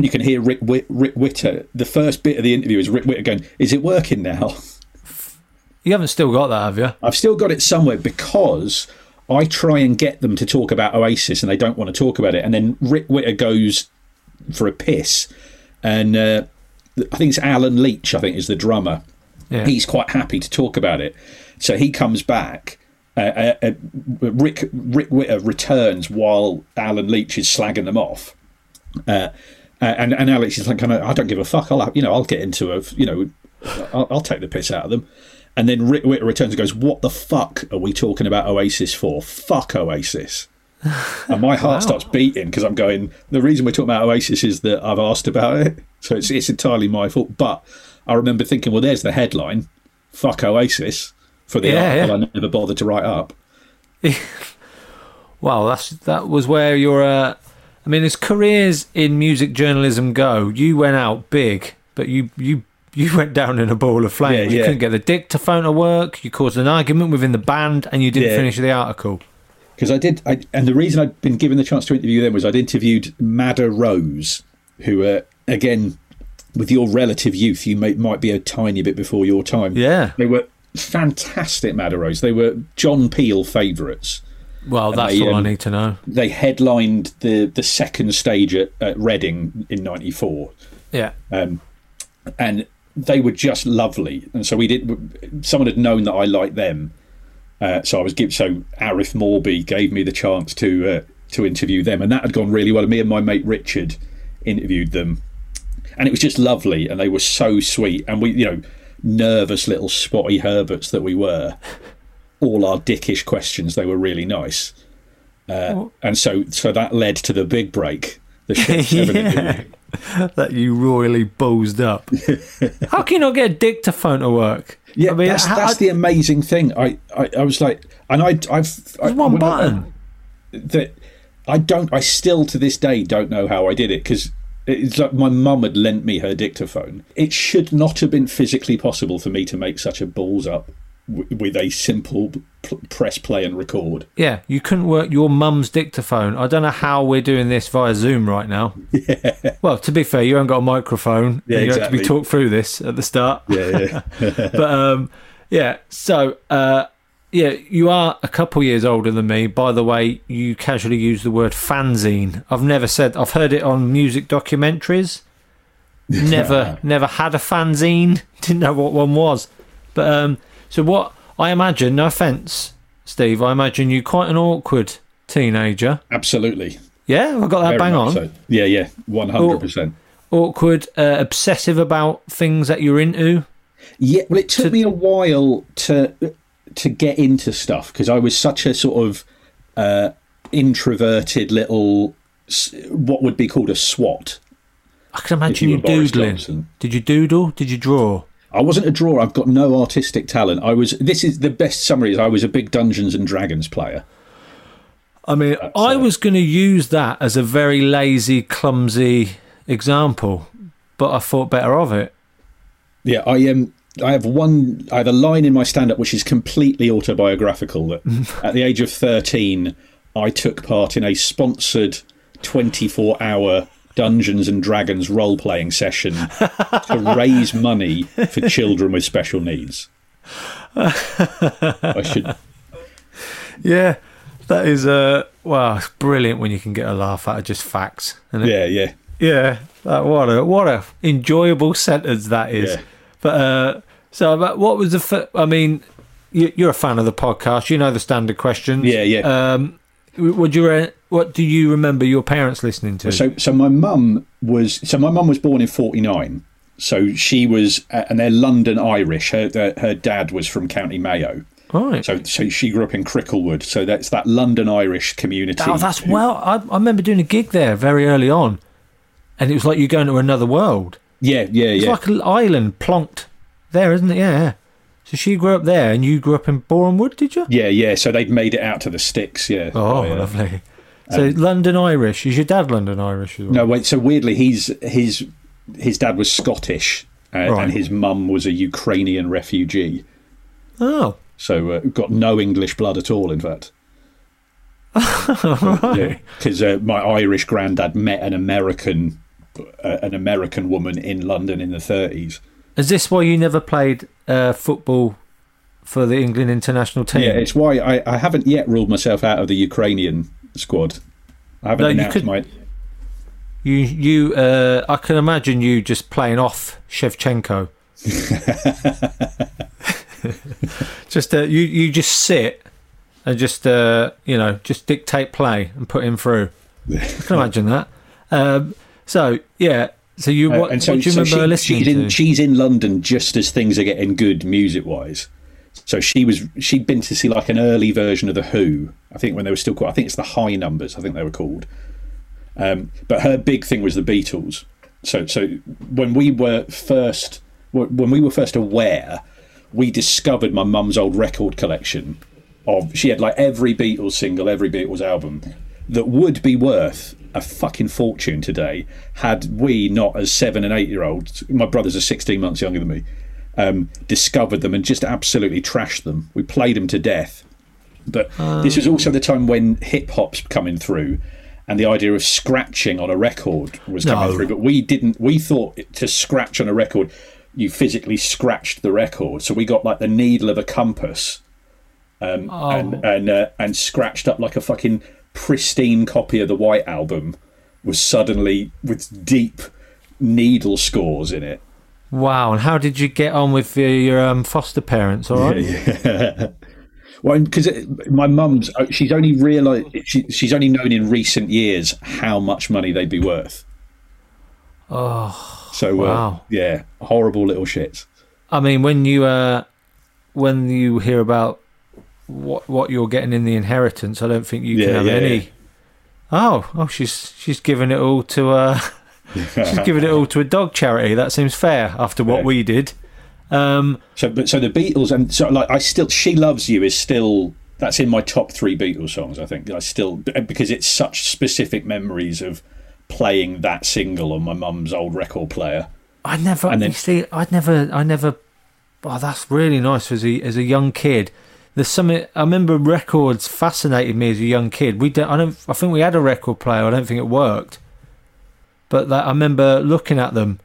And you can hear Rick, Whit, Rick Witter. The first bit of the interview is Rick Witter going, "Is it working now?" You haven't still got that, have you? I've still got it somewhere because I try and get them to talk about Oasis, and they don't want to talk about it. And then Rick Witter goes for a piss, and uh, I think it's Alan Leach. I think is the drummer. Yeah. He's quite happy to talk about it, so he comes back. Uh, uh, uh, Rick Rick Witter returns while Alan Leach is slagging them off. Uh, and and Alex is like, kind of, I don't give a fuck. I'll, you know, I'll get into a, you know, I'll, I'll take the piss out of them. And then Rick Witter returns and goes, "What the fuck are we talking about Oasis for? Fuck Oasis." And my heart starts beating because I'm going. The reason we're talking about Oasis is that I've asked about it, so it's it's entirely my fault. But I remember thinking, well, there's the headline, "Fuck Oasis," for the Yeah, article yeah. I never bothered to write up. Well, that's that was where your. Uh, I mean, as careers in music journalism go, you went out big, but you you you went down in a ball of flames. Yeah, You couldn't get the dictaphone to work. You caused an argument within the band, and you didn't Yeah. finish the article. because I did, I, and the reason I'd been given the chance to interview them was I'd interviewed Madder Rose, who, uh, again, with your relative youth, you may, might be a tiny bit before your time. Yeah. they were fantastic. Madder Rose, they were John Peel favourites. Well, that's they, all I um, need to know. They headlined the the second stage at, at Reading in '94 Yeah. um, and they were just lovely. And so we did. Someone had known that I liked them, uh, so I was give. So Arif Morby gave me the chance to uh, to interview them, and that had gone really well. Me and my mate Richard interviewed them, and it was just lovely. And they were so sweet, and we, you know, nervous little spotty Herberts that we were. All our dickish questions, they were really nice. Uh, and so, so that led to the big break. The Yeah. that you royally ballsed up. How can you not get a dictaphone to work? Yeah, I mean, that's, how- that's the amazing thing. I, I, I was like, and I, I've I, one when I- button. that I don't. I still to this day don't know how I did it because it's like my mum had lent me her dictaphone. It should not have been physically possible for me to make such a balls up w- with a simple p- press play and record. Yeah, you couldn't work your mum's dictaphone. I don't know how we're doing this via Zoom right now. Yeah. Well, to be fair, you haven't got a microphone. Yeah, you have to be talked through this at the start. Yeah, yeah. but um, yeah. So uh, yeah, you are a couple years older than me. By the way, you casually use the word fanzine. I've never said. I've heard it on music documentaries. Never, never had a fanzine. Didn't know what one was. But um, so what? I imagine. No offense, Steve. I imagine you quite an awkward teenager. Absolutely. Yeah, have I got that Very bang on. so. Yeah, yeah, one hundred percent. Awkward, uh, obsessive about things that you're into. Yeah, well, it took me a while to to get into stuff because I was such a sort of uh, introverted little, what would be called a swat. I can imagine you you doodling. Did you doodle? Did you draw? I wasn't a drawer. I've got no artistic talent. I was. This is the best summary. Is I was a big Dungeons and Dragons player. I mean, I was going to use that as a very lazy, clumsy example, but I thought better of it. Yeah, I am. I have one. I have a line in my stand-up which is completely autobiographical. That at the age of thirteen, I took part in a sponsored twenty-four-hour Dungeons and Dragons role-playing session to raise money for children with special needs. I should. Yeah, that is uh, wow, it's brilliant when you can get a laugh out of just facts. Yeah, yeah. Yeah, that, what a what a enjoyable sentence that is. Yeah. But uh, so, what was the? F- I mean, you, you're a fan of the podcast. You know the standard questions. Yeah, yeah. Um, would you? re- What do you remember your parents listening to? So, so my mum was. So my mum was born in '49. So she was, uh, and they're London Irish. Her her, her dad was from County Mayo. right. So, so she grew up in Cricklewood. So that's that London Irish community. Oh, that's well. I, I remember doing a gig there very early on, and it was like you're going to another world. Yeah, yeah, It's yeah. like an island plonked there, isn't it? Yeah. So she grew up there, and you grew up in Borehamwood, did you? yeah, yeah. So they'd made it out to the sticks. Yeah. Oh, yeah. lovely. So London Irish. Is your dad London Irish as well? No, wait. So weirdly, he's his his dad was Scottish, uh, Right. and his mum was a Ukrainian refugee. Oh, So uh, got no English blood at all. In fact. right. because uh, my Irish granddad met an American, uh, an American woman in London in the 30s. Is this why you never played uh, football for the England international team? Yeah, it's why I, I haven't yet ruled myself out of the Ukrainian squad. I haven't No, you announced could- my. You, you. Uh, I can imagine you just playing off Shevchenko. just uh, you, you just sit and just uh, you know just dictate play and put him through. I can imagine that. Um, so yeah, so you Uh, what, and so, what do you so remember she- listening she's in to? she's in London just as things are getting good music wise. So she was she'd been to see like an early version of the Who. I think when they were still called. I think it's the High Numbers. I think they were called. Um, but her big thing was the Beatles. So so when we were first when we were first aware, we discovered my mum's old record collection of she had like every Beatles single, every Beatles album that would be worth a fucking fortune today had we not as seven and eight year olds my brothers are 16 months younger than me um, discovered them and just absolutely trashed them. We played them to death. But this was also the time when hip hop's coming through and the idea of scratching on a record was coming No. through. But we didn't we thought to scratch on a record you physically scratched the record. So we got like the needle of a compass um, and and uh, and scratched up like a fucking pristine copy of the White Album was suddenly with deep needle scores in it. Wow, and how did you get on with your, your um, foster parents? All right. Well, because my mum's, uh, she's only realised, she, she's only known in recent years how much money they'd be worth. Oh, So, uh, Wow. yeah, horrible little shits. I mean, when you uh, when you hear about what what you're getting in the inheritance, I don't think you Yeah, can have yeah, any. yeah. Oh, oh, she's she's given it all to uh, she's given it all to a dog charity. That seems fair after what Yeah. we did. Um, So, but so the Beatles and so like I still, "She Loves You" is still that's in my top three Beatles songs. I think I still because it's such specific memories of playing that single on my mum's old record player. I never, And then- see, I'd never, I never. Oh, that's really nice as a as a young kid. There's something I remember. Records fascinated me as a young kid. We don't, I don't. I think we had a record player. I don't think it worked. But that I remember looking at them,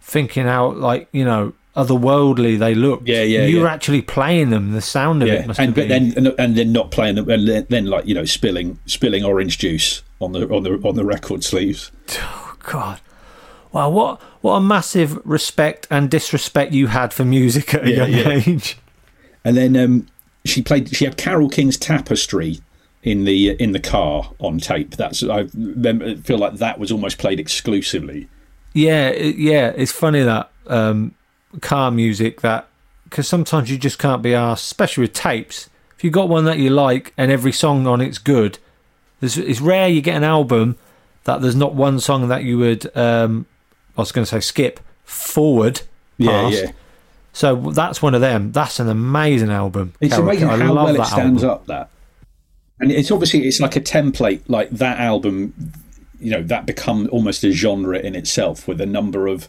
thinking how like you know otherworldly they looked. Yeah, yeah, You yeah. were actually playing them. The sound of it Yeah, must and have but been. then and, and then not playing them, and then, then like you know spilling spilling orange juice on the on the on the record sleeves. Oh God. Wow, what what a massive respect and disrespect you had for music at a Yeah, young age. And then um, she played. She had Carole King's Tapestry in the in the car on tape. That's I remember, feel like that was almost played exclusively. Yeah, it, yeah, it's funny that um, car music that because sometimes you just can't be asked, especially with tapes. If you got one that you like and every song on it's good, there's, it's rare you get an album that there's not one song that you would. Um, I was going to say skip forward. Yeah, past. yeah. So that's one of them. That's an amazing album. It's Carol amazing. I how well it that stands album. up. That, and it's obviously it's like a template. Like that album, you know, that become almost a genre in itself with a number of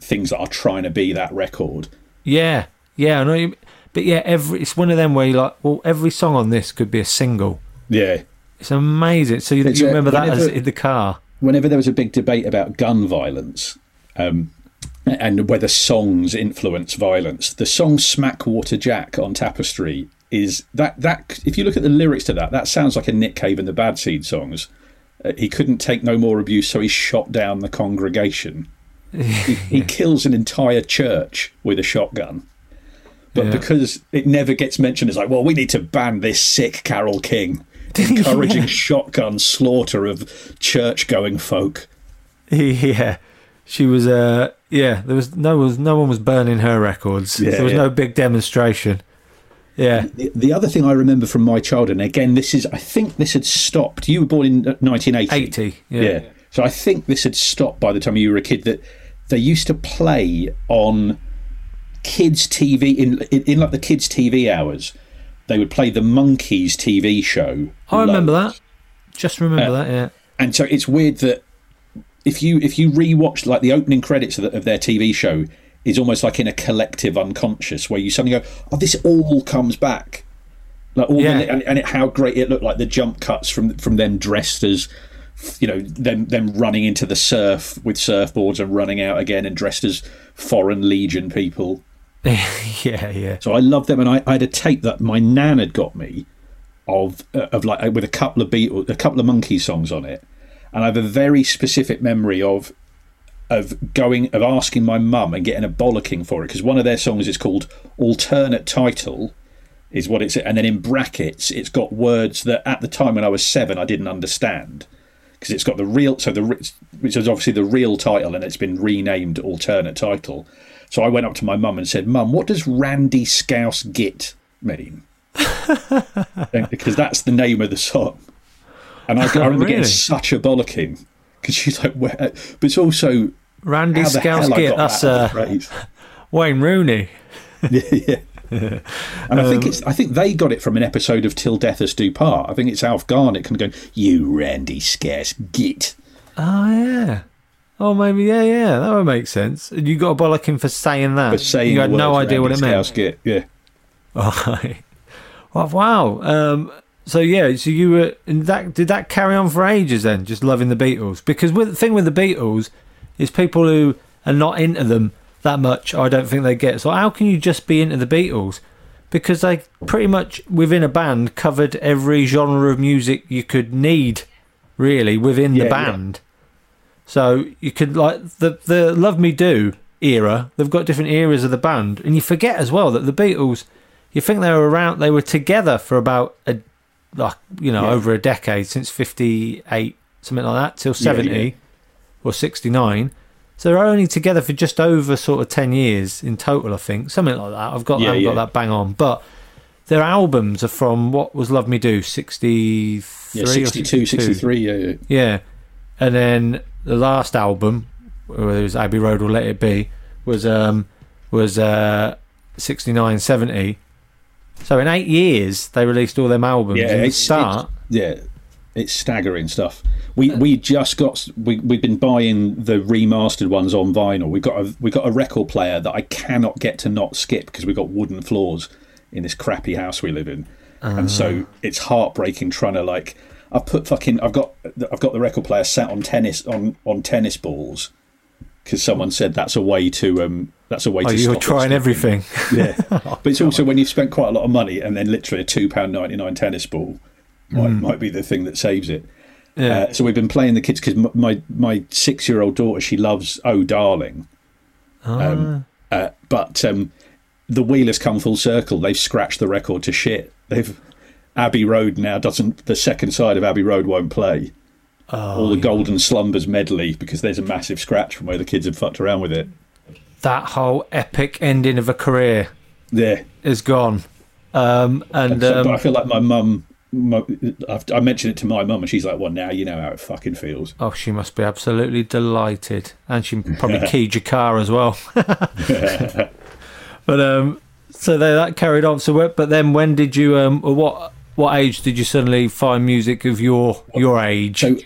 things that are trying to be that record. Yeah, yeah, I know. You, but yeah, every it's one of them where you're like, well, every song on this could be a single. Yeah. It's amazing. So you, you remember that as in the car? whenever there was a big debate about gun violence um, and whether songs influence violence, the song "Smackwater Jack" on Tapestry is that that if you look at the lyrics to that, that sounds like a Nick Cave and the Bad Seed songs. Uh, he couldn't take no more abuse, so he shot down the congregation. he, he kills an entire church with a shotgun. But Yeah. because it never gets mentioned, it's like, well, we need to ban this sick Carole King encouraging Yeah. shotgun slaughter of church-going folk. yeah, she was. Uh, yeah, there was no was no one was burning her records. Yeah, there was no big demonstration. Yeah, The, the other thing I remember from my childhood, and again, this is, I think this had stopped. You were born in 1980. 80, yeah. So I think this had stopped by the time you were a kid. That they used to play on kids' TV in in, in like the kids' TV hours. They would play the Monkees TV show. I remember loads. that. Just remember Uh, that. Yeah. And so it's weird that if you if you rewatch like the opening credits of, the, of their TV show is almost like in a collective unconscious where you suddenly go, oh, this all comes back. Like all Yeah. the, and, and it, how great it looked like the jump cuts from from them dressed as you know them them running into the surf with surfboards and running out again and dressed as foreign legion people. yeah, yeah. So I love them, and I, I had a tape that my nan had got me of uh, of like with a couple of Beatles, a couple of Monkees songs on it, and I have a very specific memory of of going of asking my mum and getting a bollocking for it because one of their songs is called alternate title is what it's and then in brackets it's got words that at the time when I was seven I didn't understand because it's got the real so the which is obviously the real title and it's been renamed alternate title. So I went up to my mum and said, "Mum, what does Randy Scouse Git mean?" Because that's the name of the song. And I, I oh, remember getting such a bollocking because she's like, Where? but it's also Randy how the hell I Scouse Git. got That's that uh. Wayne Rooney. yeah. And I Um, think it's I think they got it from an episode of Till Death Us Do Part. I think it's Alf Garnett kind of going, "You Randy Scarce git." Oh yeah. Oh maybe yeah yeah that would make sense. You got a bollocking for saying that. But saying you had no idea what it meant. Scouse Git, yeah. Right. Well, wow. Um, so yeah, so you were and that did that carry on for ages then, just loving the Beatles? Because with, the thing with the Beatles is people who are not into them that much. I don't think they get. So how can you just be into the Beatles? Because they pretty much within a band covered every genre of music you could need, really within Yeah, the yeah. band. So you could like the the Love Me Do era. They've got different eras of the band, and you forget as well that the Beatles. You think they were around? They were together for about a like you know Yeah. over a decade since fifty eight something like that till Yeah, seventy yeah. Or sixty nine. So they're only together for just over sort of ten years in total, I think, something like that. I've got Yeah, I haven't yeah. got that bang on, but their albums are from what was Love Me Do sixty three Yeah, 62, 63, yeah, yeah. yeah, and then the last album, whether it was Abbey Road or Let It Be, was um was uh 69, 70. So in eight years they released all them albums. Yeah, it's, start. it's- yeah, it's staggering stuff. We we just got we we've been buying the remastered ones on vinyl. We got a we got a record player that I cannot get to not skip because we've got wooden floors in this crappy house we live in, and so it's heartbreaking trying to like. I've put fucking. I've got. I've got the record player sat on tennis on on tennis balls because someone said that's a way to um that's a way Oh, to. you're trying everything. Yeah, but it's also when you've spent quite a lot of money and then literally a two pound ninety nine tennis ball might, might be the thing that saves it. Yeah. Uh, so we've been playing the kids because my my six year old daughter she loves Oh Darling, um, uh, but um, the wheel has come full circle. They've scratched the record to shit. They've Abbey Road now doesn't. The second side of Abbey Road won't play. All the Golden Slumbers medley because there's a massive scratch from where the kids have fucked around with it. that whole epic ending of a career Yeah, is gone. Um, and So- um, but I feel like my mum, I mentioned it to my mum, and she's like, "Well, now you know how it fucking feels." oh, she must be absolutely delighted, and she probably keyed your car as well. but um, so they, that carried on. So, but then when did you um, what what age did you suddenly find music of your your age? So,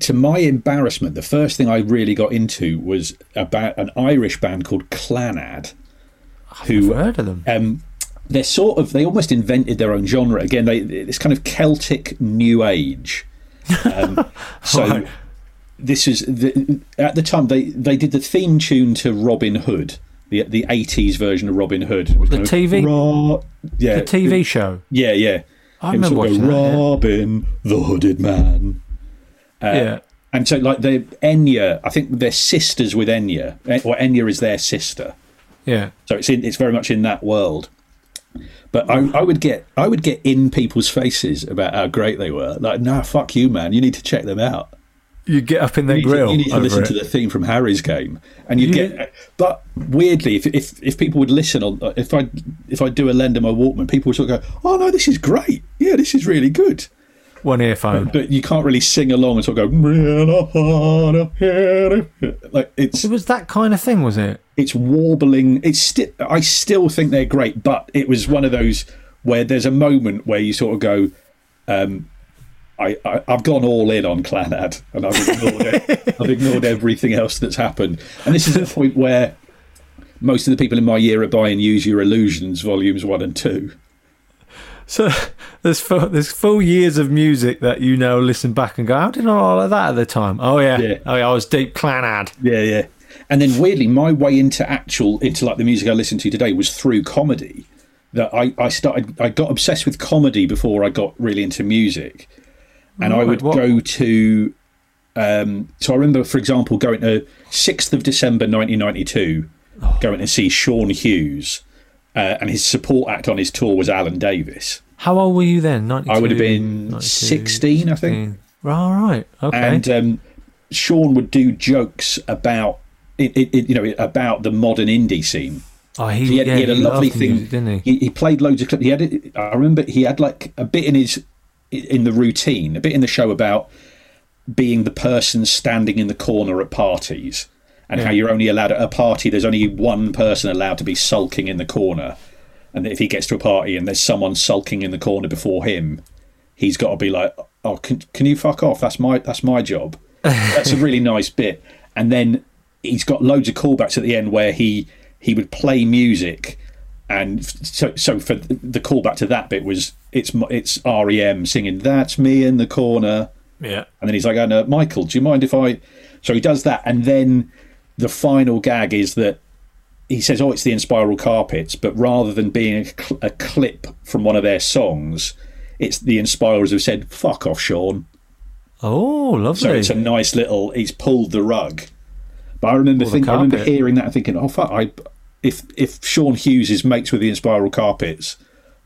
to my embarrassment, the first thing I really got into was about an Irish band called Clannad, who I've heard of them. um, they're sort of they almost invented their own genre again. They it's kind of Celtic New Age. Um, so Right. this is the, at the time they they did the theme tune to Robin Hood. The, the 80s version of Robin Hood. The of, TV yeah, the TV show. Yeah, yeah. I was remember sort of watching that, yeah. Robin, the Hooded Man. Uh, yeah. And so, like, the Enya, I think they're sisters with Enya, eh, or Enya is their sister. Yeah. So it's in, it's very much in that world. But I, I would get I would get in people's faces about how great they were. Like, nah, fuck you, man. You need to check them out. You get up in their You need, to, grill. you need to listen it. to the theme from Harry's game, and you get. But weirdly, if, if if people would listen on, if I if I do a lend a Walkman, people would sort of go, "Oh no, this is great. Yeah, this is really good." One earphone. But you can't really sing along and sort of go. Like it's It was that kind of thing, was it? it's warbling. It's still. I still think they're great, but it was one of those where there's a moment where you sort of go. Um, I, I I've gone all in on Clannad, and I've ignored it. I've ignored everything else that's happened. And this is the point where most of the people in my year are buying "Use Your Illusions" volumes one and two. So there's full, there's full years of music that you now listen back and go, how did I know all of that at the time? Oh yeah, Yeah. oh yeah, I was deep Clannad. Yeah, yeah. And then weirdly, my way into actual into like the music I listened to today was through comedy. That I I started I got obsessed with comedy before I got really into music, and I would what- go to. Um, so I remember, for example, going to sixth of December, nineteen ninety two, going to see Sean Hughes, uh, and his support act on his tour was Alan Davies. How old were you then? 92, I would have been 92, 16, I think. 16. Right, okay. and um, Sean would do jokes about it, it, you know about the modern indie scene. oh, he, He had, yeah, he had a he lovely thing, music, didn't he? He, he played loads of clips. He had, it- I remember he had like a bit in his in the routine, a bit in the show about being the person standing in the corner at parties, and how you're only allowed at a party. There's only one person allowed to be sulking in the corner, and if he gets to a party and there's someone sulking in the corner before him, he's got to be like, "Oh, can, can you fuck off? That's my that's my job." That's a really nice bit. And then he's got loads of callbacks at the end where he he would play music, and so so for the callback to that bit was it's it's REM singing "That's Me in the Corner," Yeah. and then he's like, "Oh no, Michael, do you mind if I?" So he does that, and then the final gag is that he says, "Oh, it's the Inspiral Carpets," but rather than being a, cl- a clip from one of their songs, it's the Inspirals who said, "Fuck off, Sean." Oh, lovely. So it's a nice little. He's pulled the rug. But I remember the thinking, I remember hearing that and thinking, oh fuck! I if if Sean Hughes is mates with the Inspiral Carpets,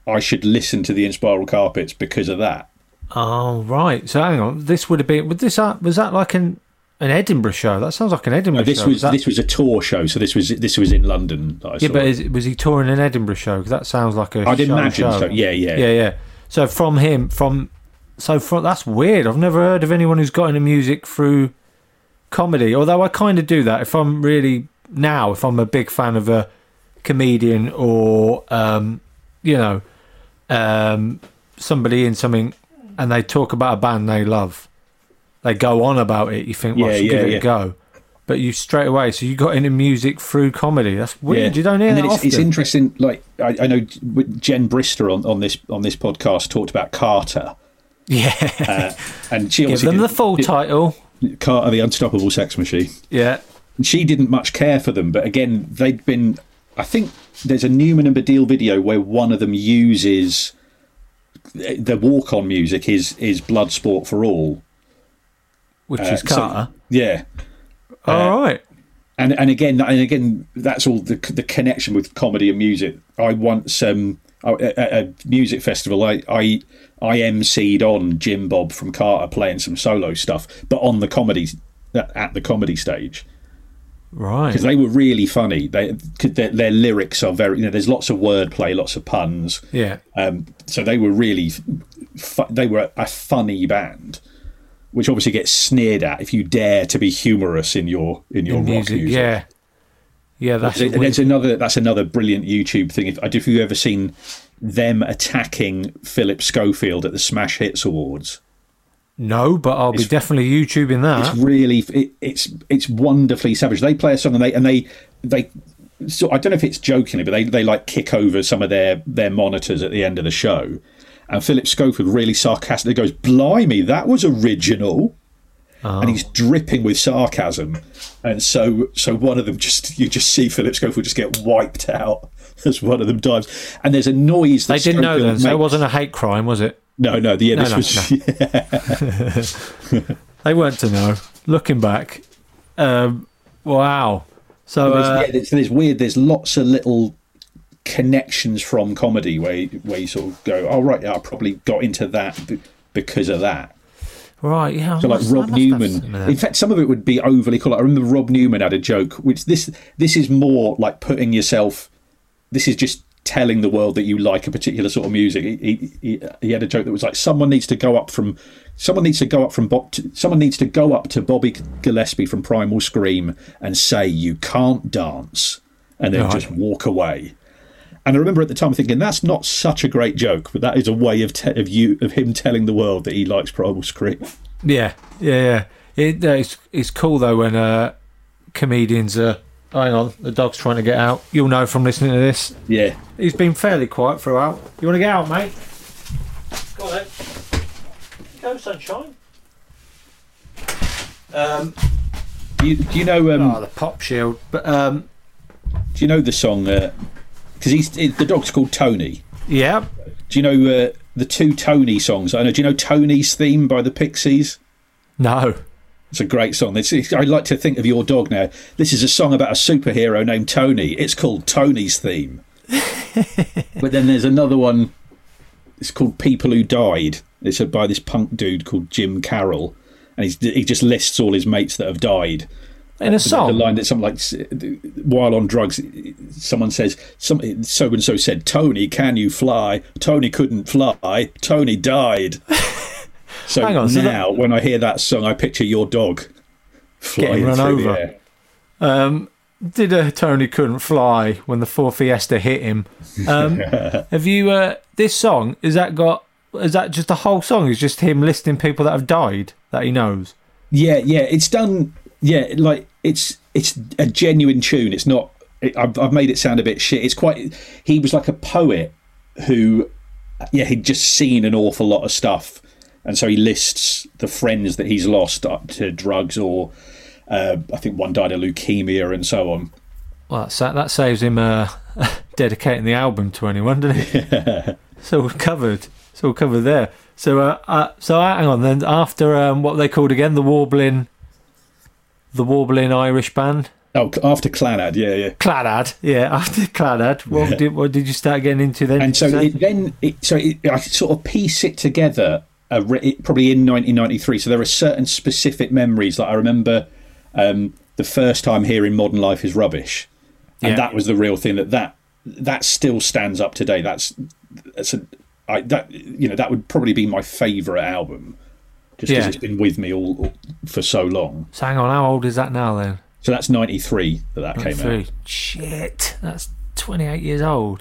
I should listen to the Inspiral Carpets because of that. Oh right. So hang on. This would have been. Was this uh, was that like an An Edinburgh show. That sounds like an Edinburgh No, this show. was that- this was a tour show, so this was this was in London. Yeah, but is, was he touring an Edinburgh show? Because that sounds like a. I'd show imagine show. so. Yeah, yeah. yeah, yeah. So from him, from so from that's weird. I've never heard of anyone who's got into music through comedy. Although I kind of do that if I'm really now, if I'm a big fan of a comedian or um, you know um, somebody in something, and they talk about a band they love, they go on about it. You think, well, I should yeah, give it yeah. a go. But you straight away, so you got into music through comedy. That's weird. Yeah. You don't hear and that it's, often. it's interesting. Like I, I know Jen Brister on, on this on this podcast talked about Carter, Yeah. uh, and she Give them the full title. Carter, the Unstoppable Sex Machine. Yeah. And she didn't much care for them, but again, they'd been. I think there's a Newman and Baddiel video where one of them uses the walk on music is is Bloodsport for All, Which Uh, is so- Carter. yeah. All right. and and again and again that's all the the connection with comedy and music. I once um at a music festival I I I emceed on Jim Bob from Carter playing some solo stuff, but on the comedy at the comedy stage Right. because they were really funny. They their, their lyrics are very you know there's lots of wordplay, lots of puns. Yeah. Um, so they were really fu- they were a funny band. Which obviously gets sneered at if you dare to be humorous in your in your In rock music. music. Yeah. Yeah, that's weird. there's another. That's another brilliant YouTube thing. If have you ever seen them attacking Philip Schofield at the Smash Hits Awards? no, but I'll be It's- definitely YouTubing that. It's really. It, it's it's wonderfully savage. They play a song and they and they they. So I don't know if it's jokingly, but they, they like kick over some of their their monitors at the end of the show, and Philip Schofield really sarcastically goes, "Blimey, that was original." and he's dripping with sarcasm. And so, so one of them just you just see Philip Schofield just get wiped out as one of them dives. And there's a noise. That They didn't know Schofield then, so it makes. wasn't a hate crime, was it? No, no. The yeah, No, this no, was. They weren't to know. Looking back, um, wow. So there's, uh, yeah, there's, there's weird. There's lots of little connections from comedy where you- where you sort of go, "Oh right, yeah, I probably got into that b- because of that." right, yeah. I So like must- Rob must have some of Newman. In fact, some of it would be overly cool. I remember Rob Newman had a joke, which this this is more like putting yourself. This is just telling the world that you like a particular sort of music. He, he, he, he had a joke that was like, someone needs to go up from, someone needs to go up from Bob, to, someone needs to go up to Bobby Gillespie from Primal Scream and say you can't dance, and then Right. just walk away. And I remember at the time thinking that's not such a great joke, but that is a way of te- of you of him telling the world that he likes Primal Scream. Yeah, yeah, yeah. It, uh, it's it's cool though when uh, comedians are. Hang on, the dog's trying to get out. You'll know from listening to this. Yeah. He's been fairly quiet throughout. You want to get out, mate? Go on then. Go, sunshine. Um, Do you, do you know? Um, oh, the pop shield. But um, Do you know the song? Because he's the dog's called Tony. yeah, Do you know uh, the two Tony songs? I know. Do you know Tony's theme by the Pixies? no. It's a great song. It's, it's- I like to think of your dog now. This is a song about a superhero named Tony. It's called Tony's theme. but then there's another one. It's called People Who Died. It's by this punk dude called Jim Carroll, and he's, he just lists all his mates that have died. In a song. The line that something like while on drugs, someone says so and so said, "Tony, can you fly?" Tony couldn't fly. Tony died. So Hang on, so now, when I hear that song, I picture your dog flying run through over. the air. Um, did a Tony couldn't fly when the Ford Fiesta hit him? Um, have you? Uh, this song is that got? Is that just the whole song? Is just him listing people that have died that he knows? Yeah, yeah, it's done. Yeah, like it's it's a genuine tune. It's not. It, I've, I've made it sound a bit shit. It's quite. He was like a poet who, yeah, he'd just seen an awful lot of stuff, and so he lists the friends that he's lost up to drugs or. Uh, I think one died of leukemia and so on. Well, that's, that saves him uh, dedicating the album to anyone, doesn't it? so we're covered. So we're covered there. So, uh, uh, so hang on then. After um, what they called again, the warbling, the warbling Irish band, Oh, after Clannad, yeah, yeah. Claddad. Yeah, after Claddad, what Yeah. did what did you start getting into then? and so it then it, so it, I sort of piece it together uh, re- probably in 1993. So there are certain specific memories that I remember. Um, the first time hearing "Modern Life is Rubbish," and Yeah. that was the real thing. That that that still stands up today. That's that's a I, that you know that would probably be my favourite album, just because Yeah. it's been with me all, all for so long. So hang on, how old is that now then? So that's 93 that that came Three. out. Shit, that's 28 years old.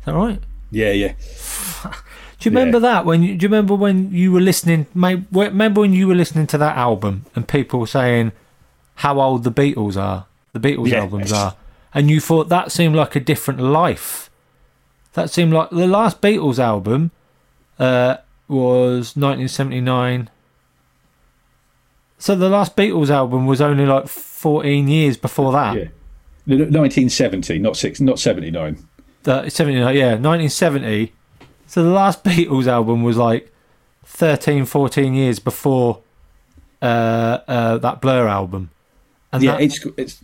Is that right? Yeah, yeah. Do you remember that when? You, do you remember when you were listening? Remember when you were listening to that album and people were saying how old the Beatles are, the Beatles albums are, and you thought that seemed like a different life. That seemed like the last Beatles album uh, was 1979. So the last Beatles album was only like 14 years before that. Yeah. No, no, 1970, not six, not 79. Uh, 79, yeah, 1970. So the last Beatles album was like 13, 14 years before uh, uh, that Blur album. And yeah, that, it's it's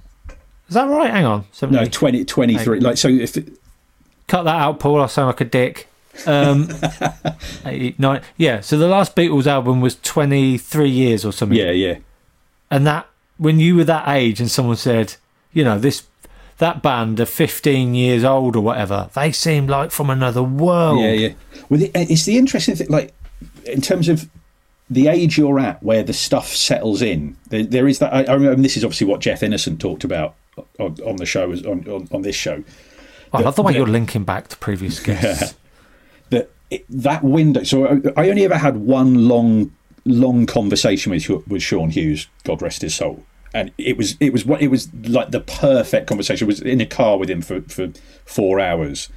is that right? Hang on. 70. no 20, 23. Like so, if it, Cut that out, Paul. I sound like a dick. Um, eight, nine, yeah, so the last Beatles album was 23 years or something. yeah, yeah, And that, when you were that age and someone said, you know, this. That band are 15 years old or whatever. They seem like from another world. yeah, yeah. Well, it's the interesting thing, like in terms of the age you're at, where the stuff settles in. There, there is that. I, I remember this is obviously what Jeff Innocent talked about on, on the show, on, on on this show. I love the way you're linking back to previous guests. That it, that window. So I, only ever had one long, long conversation with with Sean Hughes, God rest his soul, and it was it was what it was like the perfect conversation. I was in a car with him for for four hours,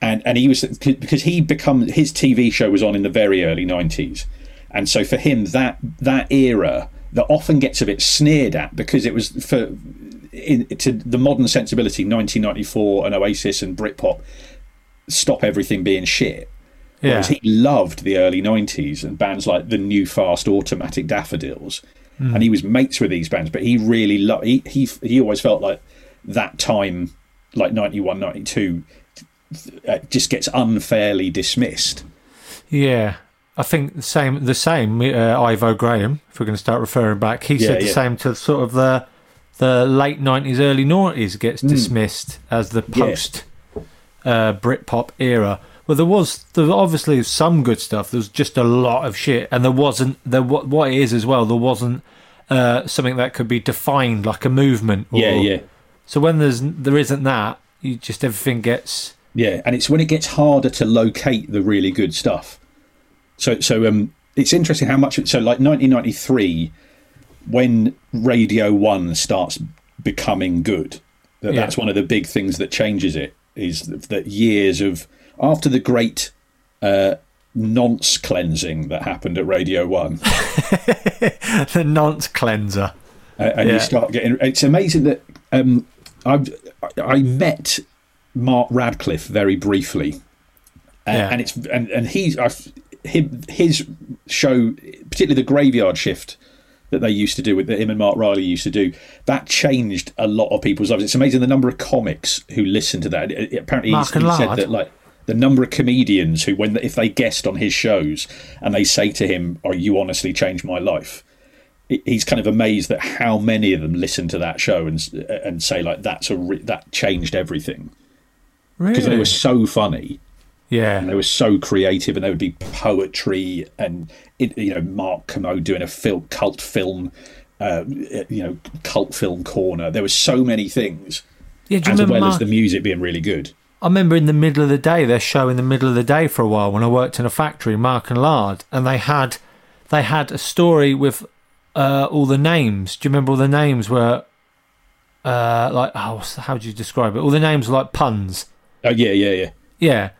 and and he was because he become his TV show was on in the very early nineties, and so for him that that era that often gets a bit sneered at because it was for in, to the modern sensibility 1994 and Oasis and Britpop stop everything being shit. Whereas he loved the early 90s and bands like the New Fast Automatic Daffodils. Hmm. And he was mates with these bands, but he really loved, he, he, he always felt like that time, like 91, 92, uh, just gets unfairly dismissed. Yeah, I think the same. The same. Uh, Ivo Graham, if we're going to start referring back, he Yeah, said the yeah. same to sort of the the late nineties, early noughties gets dismissed as the Hmm. Yeah. post uh, Britpop era. Well, there was there was obviously some good stuff. There was just a lot of shit, and there wasn't there. What what it is as well. There wasn't uh, something that could be defined like a movement. Or, Yeah, yeah. So when there's there isn't that, you just everything gets. Yeah, and it's when it gets harder to locate the really good stuff. So, so um, it's interesting how much. So, like 1993, when Radio One starts becoming good, that, Yeah. that's one of the big things that changes it. Is that years of after the great uh, nonce cleansing that happened at Radio One, the nonce cleanser. uh, and Yeah. you start getting. It's amazing that um, I I met Mark Radcliffe very briefly, and, Yeah. and it's and and he's I, him, his show, particularly the Graveyard Shift that they used to do with that him and Mark Riley used to do. That changed a lot of people's lives. It's amazing the number of comics who listen to that. It- it- apparently, he's, Mark and he said that like the number of comedians who, when if they guest on his shows and they say to him, "Oh, you honestly changed my life." He's kind of amazed at how many of them listen to that show and and say like that's a re- that changed everything because they were so funny Yeah. and they were so creative, and there would be poetry and it, you know Mark Kermode doing a film, cult film, uh, you know cult film corner. There were so many things, Yeah, as well as the music being really good. I remember in the middle of the day, their show in the middle of the day for a while when I worked in a factory, Mark and Lard, and they had they had a story with uh, all the names. Do you remember all the names were uh, like oh, how do you describe it? All the names were like puns. Oh yeah, yeah, yeah. Yeah.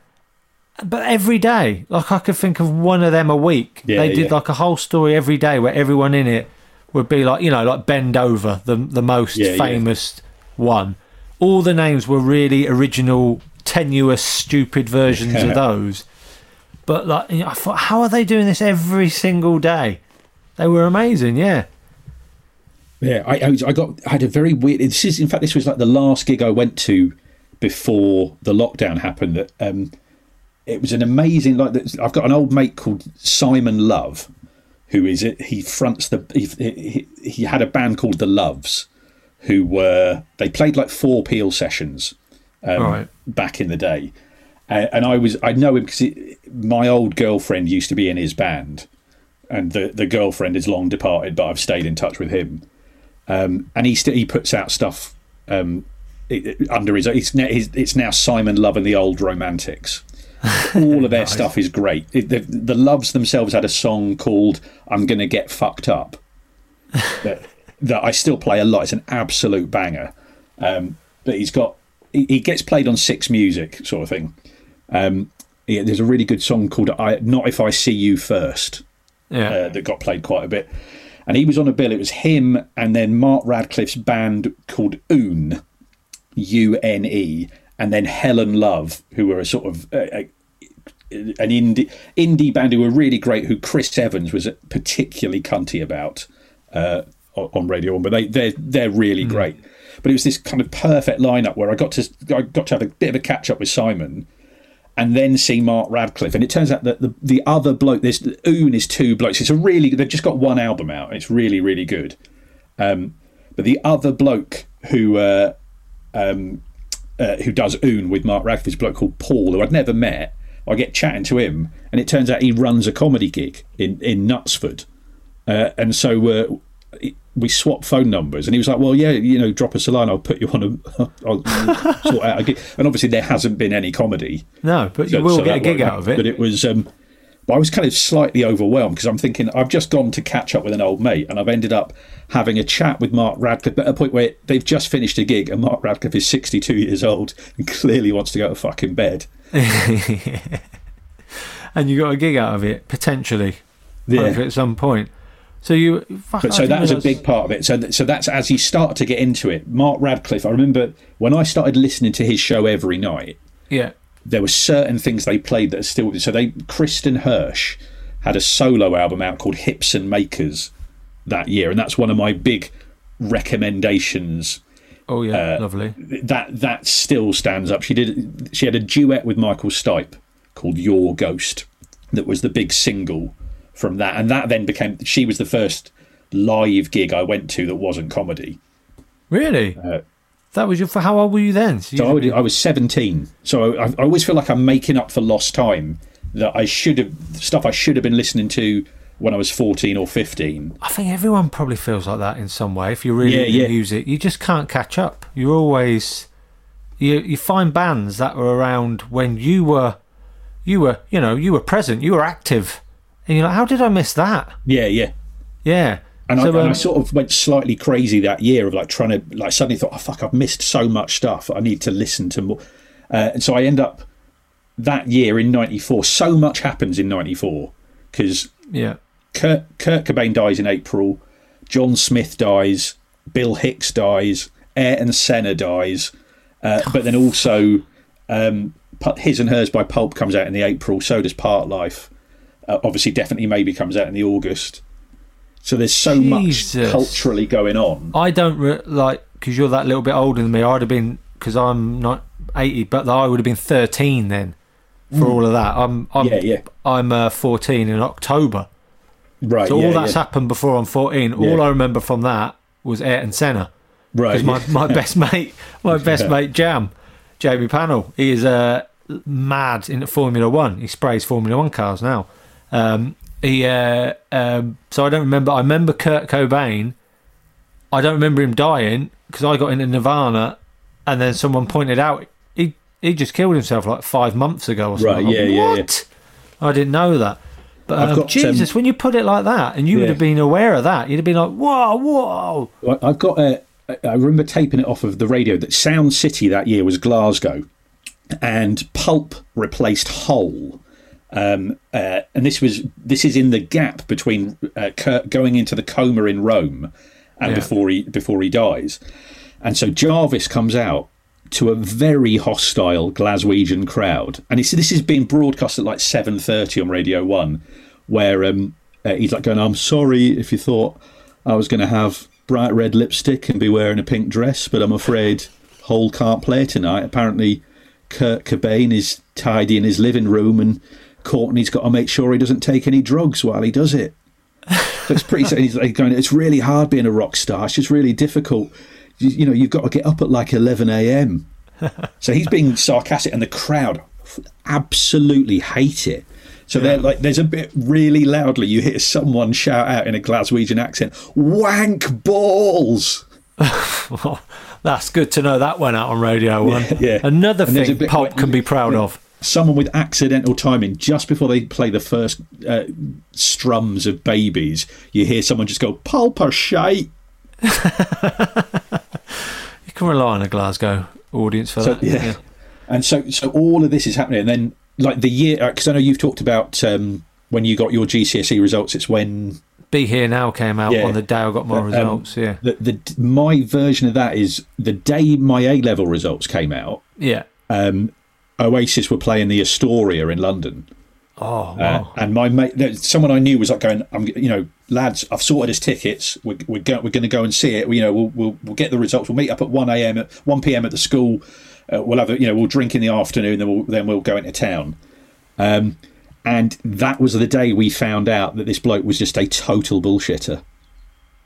But every day, like I could think of one of them a week. Yeah, they did yeah. like a whole story every day where everyone in it would be like, you know, like bend over, the the most Yeah, famous one. All the names were really original, tenuous, stupid versions of those. But like, you know, I thought, how are they doing this every single day? They were amazing, yeah. Yeah, I, I, got I had a very weird. This is in fact this was like the last gig I went to before the lockdown happened. That um, it was an amazing like. I've got an old mate called Simon Love, who is it? He fronts the. He, he, he had a band called the Loves, who were they played like four Peel sessions, um, Right. back in the day, and, and I was I know him because my old girlfriend used to be in his band, and the the girlfriend is long departed, but I've stayed in touch with him, um, and he st- he puts out stuff um, it, it- under his it's now, his it's now Simon Love and the Old Romantics. All of their stuff is great. It, the, the Loves themselves had a song called "I'm Gonna Get Fucked Up." that, that I still play a lot. It's an absolute banger. Um, but he's got he, he gets played on Six Music sort of thing. Um, yeah, there's a really good song called I, "Not If I See You First Yeah. uh, that got played quite a bit. And he was on a bill. It was him and then Mark Radcliffe's band called Une, U N E, and then Helen Love, who were a sort of uh, a, an indie indie band who were really great. Who Chris Evans was particularly cunty about uh, on Radio One, but they they're they're really great. But it was this kind of perfect lineup where I got to I got to have a bit of a catch up with Simon and then see Mark Radcliffe. And it turns out that the, the other bloke, this Une is two blokes. It's a really, they've just got one album out. And it's really, really good. Um, but the other bloke who uh, um, uh, who does Une with Mark Radcliffe is a bloke called Paul, who I'd never met. I get chatting to him, and it turns out he runs a comedy gig in, in Knutsford. Uh, and so uh, we swapped phone numbers, and he was like, "Well, yeah, you know, drop us a line. I'll put you on a, I'll sort out a gig." And obviously, there hasn't been any comedy, No, but you so- will so get a gig out of it. But it was, um, but I was kind of slightly overwhelmed because I'm thinking I've just gone to catch up with an old mate, and I've ended up having a chat with Mark Radcliffe at a point where they've just finished a gig, and Mark Radcliffe is 62 years old and clearly wants to go to fucking bed. and you got a gig out of it potentially. Yeah. at some point. So you, fuck, But so that was a big part of it. So, th- so that's as you start to get into it. Mark Radcliffe. I remember when I started listening to his show every night. Yeah. there were certain things they played that are still so they Kristin Hersh had a solo album out called Hips and Makers that year and that's one of my big recommendations Oh yeah, Uh, lovely. that that still stands up she did she had a duet with Michael Stipe called Your Ghost that was the big single from that and that then became she was the first live gig I went to that wasn't comedy Really? that was your. For how old were you then? So, Uh, So I, would, I was 17. So I, I always feel like I'm making up for lost time that I should have, stuff I should have been listening to when I was 14 or 15. I think everyone probably feels like that in some way. If you're really Yeah, into yeah. music, you just can't catch up. You're always you you find bands that were around when you were you were you know you were present, you were active, and you're like, how did I miss that? Yeah, yeah. Yeah. And, So, I, and I um, sort of went slightly crazy that year of like trying to, like, suddenly thought, oh, fuck, I've missed so much stuff. I need to listen to more. Uh, and so I end up that year in 94. So much happens in 94 because Yeah. Kurt, Kurt Cobain dies in April, John Smith dies, Bill Hicks dies, Ayrton Senna dies, uh, but then also um, His and Hers by Pulp comes out in the April, so does Parklife. Uh, obviously, definitely maybe comes out in the August. So there's so much culturally going on. I don't like because you're that little bit older than me. I'd have been because I'm not eighty, but I would have been thirteen then for Mm. all of that. I'm I'm Yeah, yeah. I'm uh, fourteen in October. Right, So yeah, all that's yeah. happened before I'm fourteen. All I remember from that was Ayrton Senna. Right, Because my, my best mate, my best mate Jam, Jamie Panel, he is uh, mad into Formula One. He sprays Formula One cars now. Um, he uh, um, so I don't remember. I remember Kurt Cobain. I don't remember him dying because I got into Nirvana, and then someone pointed out he he just killed himself like five months ago or something. Right, yeah, like, yeah, yeah. what? I didn't know that. But um, got, Jesus, um, when you put it like that, and you would have been aware of that, you'd have been like, "Whoa, whoa!" Well, I've got a. I remember taping it off of the radio that Sound City that year was Glasgow, and Pulp replaced Hole. Um, uh, and this was this is in the gap between uh, Kurt going into the coma in Rome and Yeah. before he before he dies, and so Jarvis comes out to a very hostile Glaswegian crowd, and this is being broadcast at like seven thirty on Radio One, where um, uh, he's like going, "I'm sorry if you thought I was going to have bright red lipstick and be wearing a pink dress, but I'm afraid Hole can't play tonight. Apparently, Kurt Cobain is tidying his living room, and Courtney's got to make sure he doesn't take any drugs while he does it. So it's pretty. he's like going. It's really hard being a rock star. It's just really difficult. You, you know, you've got to get up at like eleven a.m. so he's being sarcastic, and the crowd absolutely hate it. So they're like, there's a bit really loudly. You hear someone shout out in a Glaswegian accent, "Wank balls!" That's good to know that went out on Radio 1. yeah. Another And thing Britpop can be proud of. Someone with accidental timing, just before they play the first uh, strums of babies, you hear someone just go, "Pulper shite." You can rely on a Glasgow audience for So, that. yeah. And so, so all of this is happening, and then like the year, because I know you've talked about um, when you got your GCSE results. It's when Be Here Now came out Yeah. on the day I got my Um, results. Yeah. the, the my version of that is the day my A level results came out. Yeah. Um, Oasis were playing the Astoria in London. Oh, Uh, and my mate, someone I knew was like going, "I'm, you know, lads, I've sorted his tickets. We're we're, go, we're going to go and see it. You know, we'll, we'll we'll get the results. We'll meet up at one a.m. at one p.m. at the school. Uh, we'll have a, you know, we'll drink in the afternoon. Then we'll then we'll go into town. Um, and that was the day we found out that this bloke was just a total bullshitter.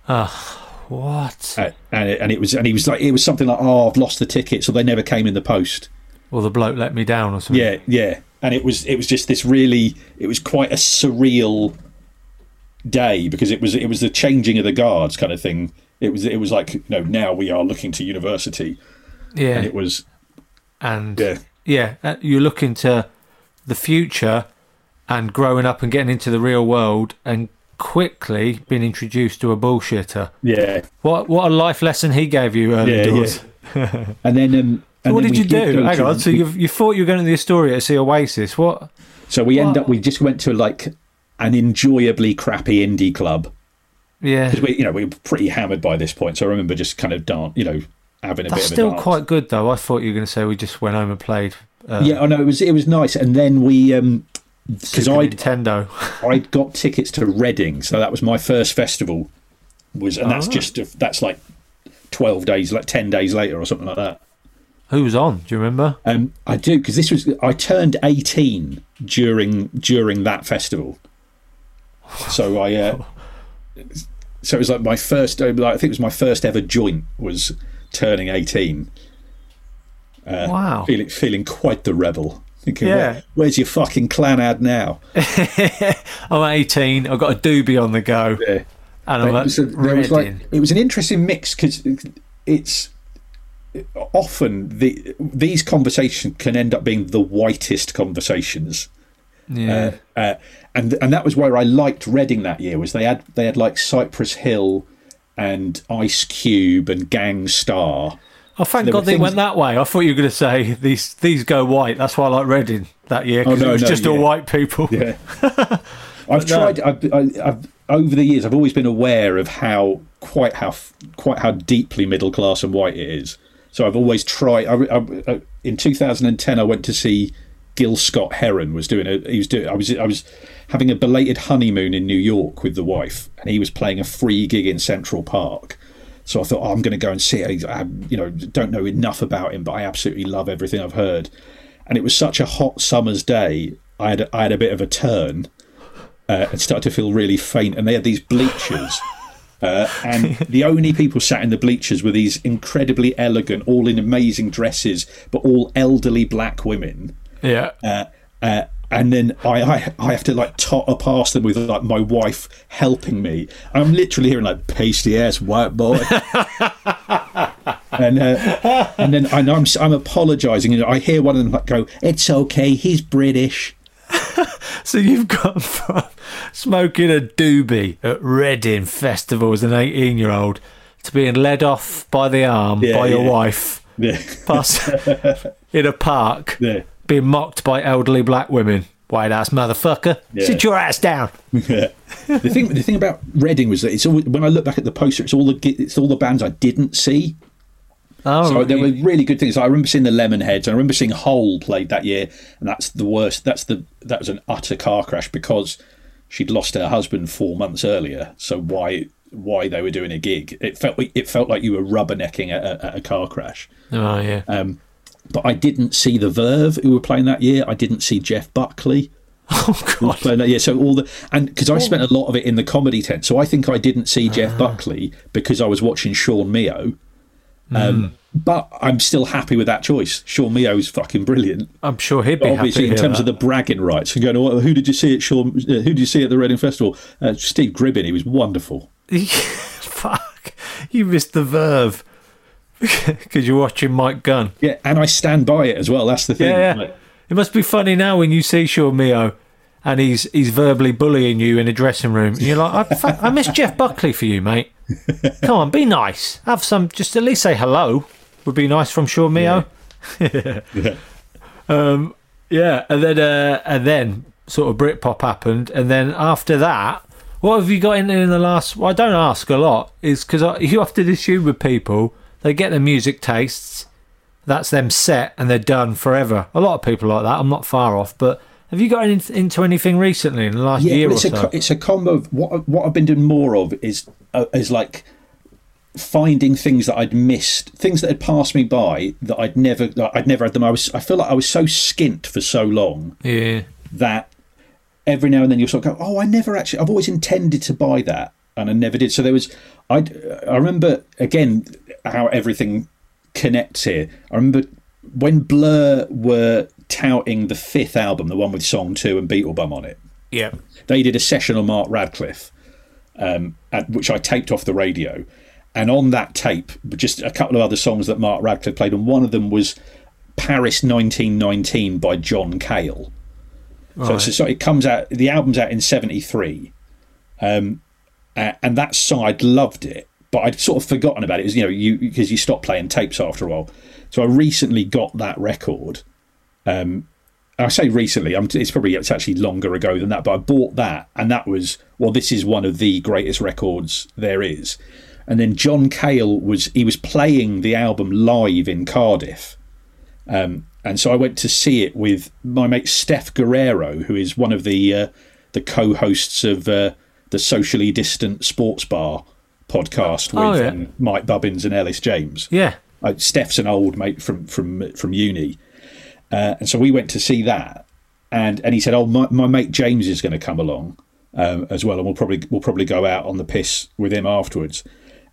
Ah, what? Uh, and it, and it was and he was like it was something like, oh, I've lost the tickets, so they never came in the post. Well, the bloke let me down or something. Yeah, yeah. And it was it was just this really it was quite a surreal day because it was it was the changing of the guards kind of thing. It was it was like you know now we are looking to university, Yeah. and it was and Yeah. yeah, uh, you're looking to the future and growing up and getting into the real world and quickly being introduced to a bullshitter. yeah What what a life lesson he gave you early Yeah, doors. and then um, and what did you do? Hang on. So you you thought you were going to the Astoria to see Oasis. What? so we end up we just went to like an enjoyably crappy indie club Yeah, because we you know we were pretty hammered by this point. So I remember just kind of dance you know having a that's bit of still quite good though. I thought you were going to say we just went home and played. Uh, yeah, I know it was it was nice, and then we um because I Nintendo. I'd got tickets to Reading, so that was my first festival. Was and that's Oh. just that's like twelve days, like ten days later or something like that. Who was on? Do you remember? Um, I do because this was I turned eighteen during during that festival, so I uh, so it was like my first. uh, Like, I think it was my first ever joint was turning eighteen. Uh, Wow. feeling feeling quite the rebel. Thinking, Yeah. Where, where's your fucking Clannad now? I'm 18. I've got a doobie on the go, Yeah. and I'm But at so there was like it was an interesting mix because it's often the these conversations can end up being the whitest conversations. yeah. Uh, uh, and and that was where I liked Reading that year was they had they had like Cypress Hill and Ice Cube and Gang Starr. Oh, thank There God they things- went that way. I thought you were going to say these these go white. That's why I like Reading that year because Oh, no, it was no, just all white people. Yeah, I've no. tried. I've, I- I've over the years I've always been aware of how quite how quite how deeply middle class and white it is. So I've always tried. I, I, in 2010, I went to see Gil Scott Heron was doing a. He was doing. I was. I was having a belated honeymoon in New York with the wife, and he was playing a free gig in Central Park. So I thought, oh, I'm going to go and see it. I, you know, don't know enough about him, but I absolutely love everything I've heard. And it was such a hot summer's day. I had a, I had a bit of a turn uh, and started to feel really faint. And they had these bleachers. Uh, and the only people sat in the bleachers were these incredibly elegant, all in amazing dresses, but all elderly black women. Yeah. Uh, uh, and then I, I I have to like totter past them with like my wife helping me. I'm literally hearing like pasty ass white boy, and uh, and then I know I'm I'm apologising, and I hear one of them like go, "It's okay, he's British." So you've gone from smoking a doobie at Reading Festival as an 18 year old to being led off by the arm Yeah, by your yeah. wife Yeah, past in a park, yeah. being mocked by elderly black women. White ass motherfucker, sit your ass down. Yeah. the thing the thing about Reading was that it's always, when I look back at the poster, it's all the it's all the bands I didn't see. Oh, So there were really good things. I remember seeing the Lemonheads. I remember seeing Hole played that year, and that's the worst. That's the that was an utter car crash because she'd lost her husband four months earlier. So why why they were doing a gig? It felt like- it felt like you were rubbernecking at a, at a car crash. oh yeah. Um, but I didn't see the Verve who were playing that year. I didn't see Jeff Buckley. Oh was playing that year. So all the and because I spent a lot of it in the comedy tent, so I think I didn't see Jeff Ah. Buckley because I was watching Sean Meo. Um, Mm. But I'm still happy with that choice. Sean Meo's fucking brilliant. I'm sure he'd be obviously, in terms that. of the bragging rights, and going, oh, who did you see at Sean? Uh, who did you see at the Reading Festival? Uh, Steve Gribbin. He was wonderful. Fuck, you missed the verve because you're watching Mike Gunn. Yeah, and I stand by it as well. That's the thing. Yeah, yeah. Like, It must be funny now when you see Sean Meo and he's he's verbally bullying you in a dressing room, and you're like, I, I miss Jeff Buckley for you, mate. Come on, be nice. Have some, just at least say hello. Would be nice from Sean Meo. Um, yeah, and then uh, and then sort of Britpop happened, and then after that, what have you got in in the last? Well, I don't ask a lot, is because you often assume with people they get their music tastes, that's them set, and they're done forever. A lot of people like that. I'm not far off, but have you got in, into anything recently in the last yeah, year or it's a so? co- it's a combo of what what I've been doing more of is uh, is like finding things that I'd missed, things that had passed me by that I'd never that I'd never had them. I was I feel like I was so skint for so long yeah, that every now and then you'll sort of go, oh, I never actually, I've always intended to buy that, and I never did. So there was, I, I remember again how everything connects here. I remember when Blur were touting the fifth album, the one with Song Two and Beetlebum on it. yeah, They did a session on Mark Radcliffe, um, at, which I taped off the radio. And on that tape, just a couple of other songs that Mark Radcliffe played, and one of them was Paris 1919 by John Cale. So, Right. so, so it comes out, the album's out in 73. Um, and that song, I'd loved it, but I'd sort of forgotten about it. It was, you know, you because you stop playing tapes after a while. So I recently got that record. Um, I say recently, I'm, it's probably it's actually longer ago than that, but I bought that, and that was well, this is one of the greatest records there is. And then John Cale was he was playing the album live in Cardiff, um, and so I went to see it with my mate Steff Garrero, who is one of the uh, the co-hosts of uh, the socially distant sports bar podcast with Oh, yeah. um, Mike Bubbins and Elis James. yeah. Uh, Steff's an old mate from from from uni, uh, and so we went to see that, and and he said, "Oh, my, my mate James is going to come along um, as well, and we'll probably we'll probably go out on the piss with him afterwards."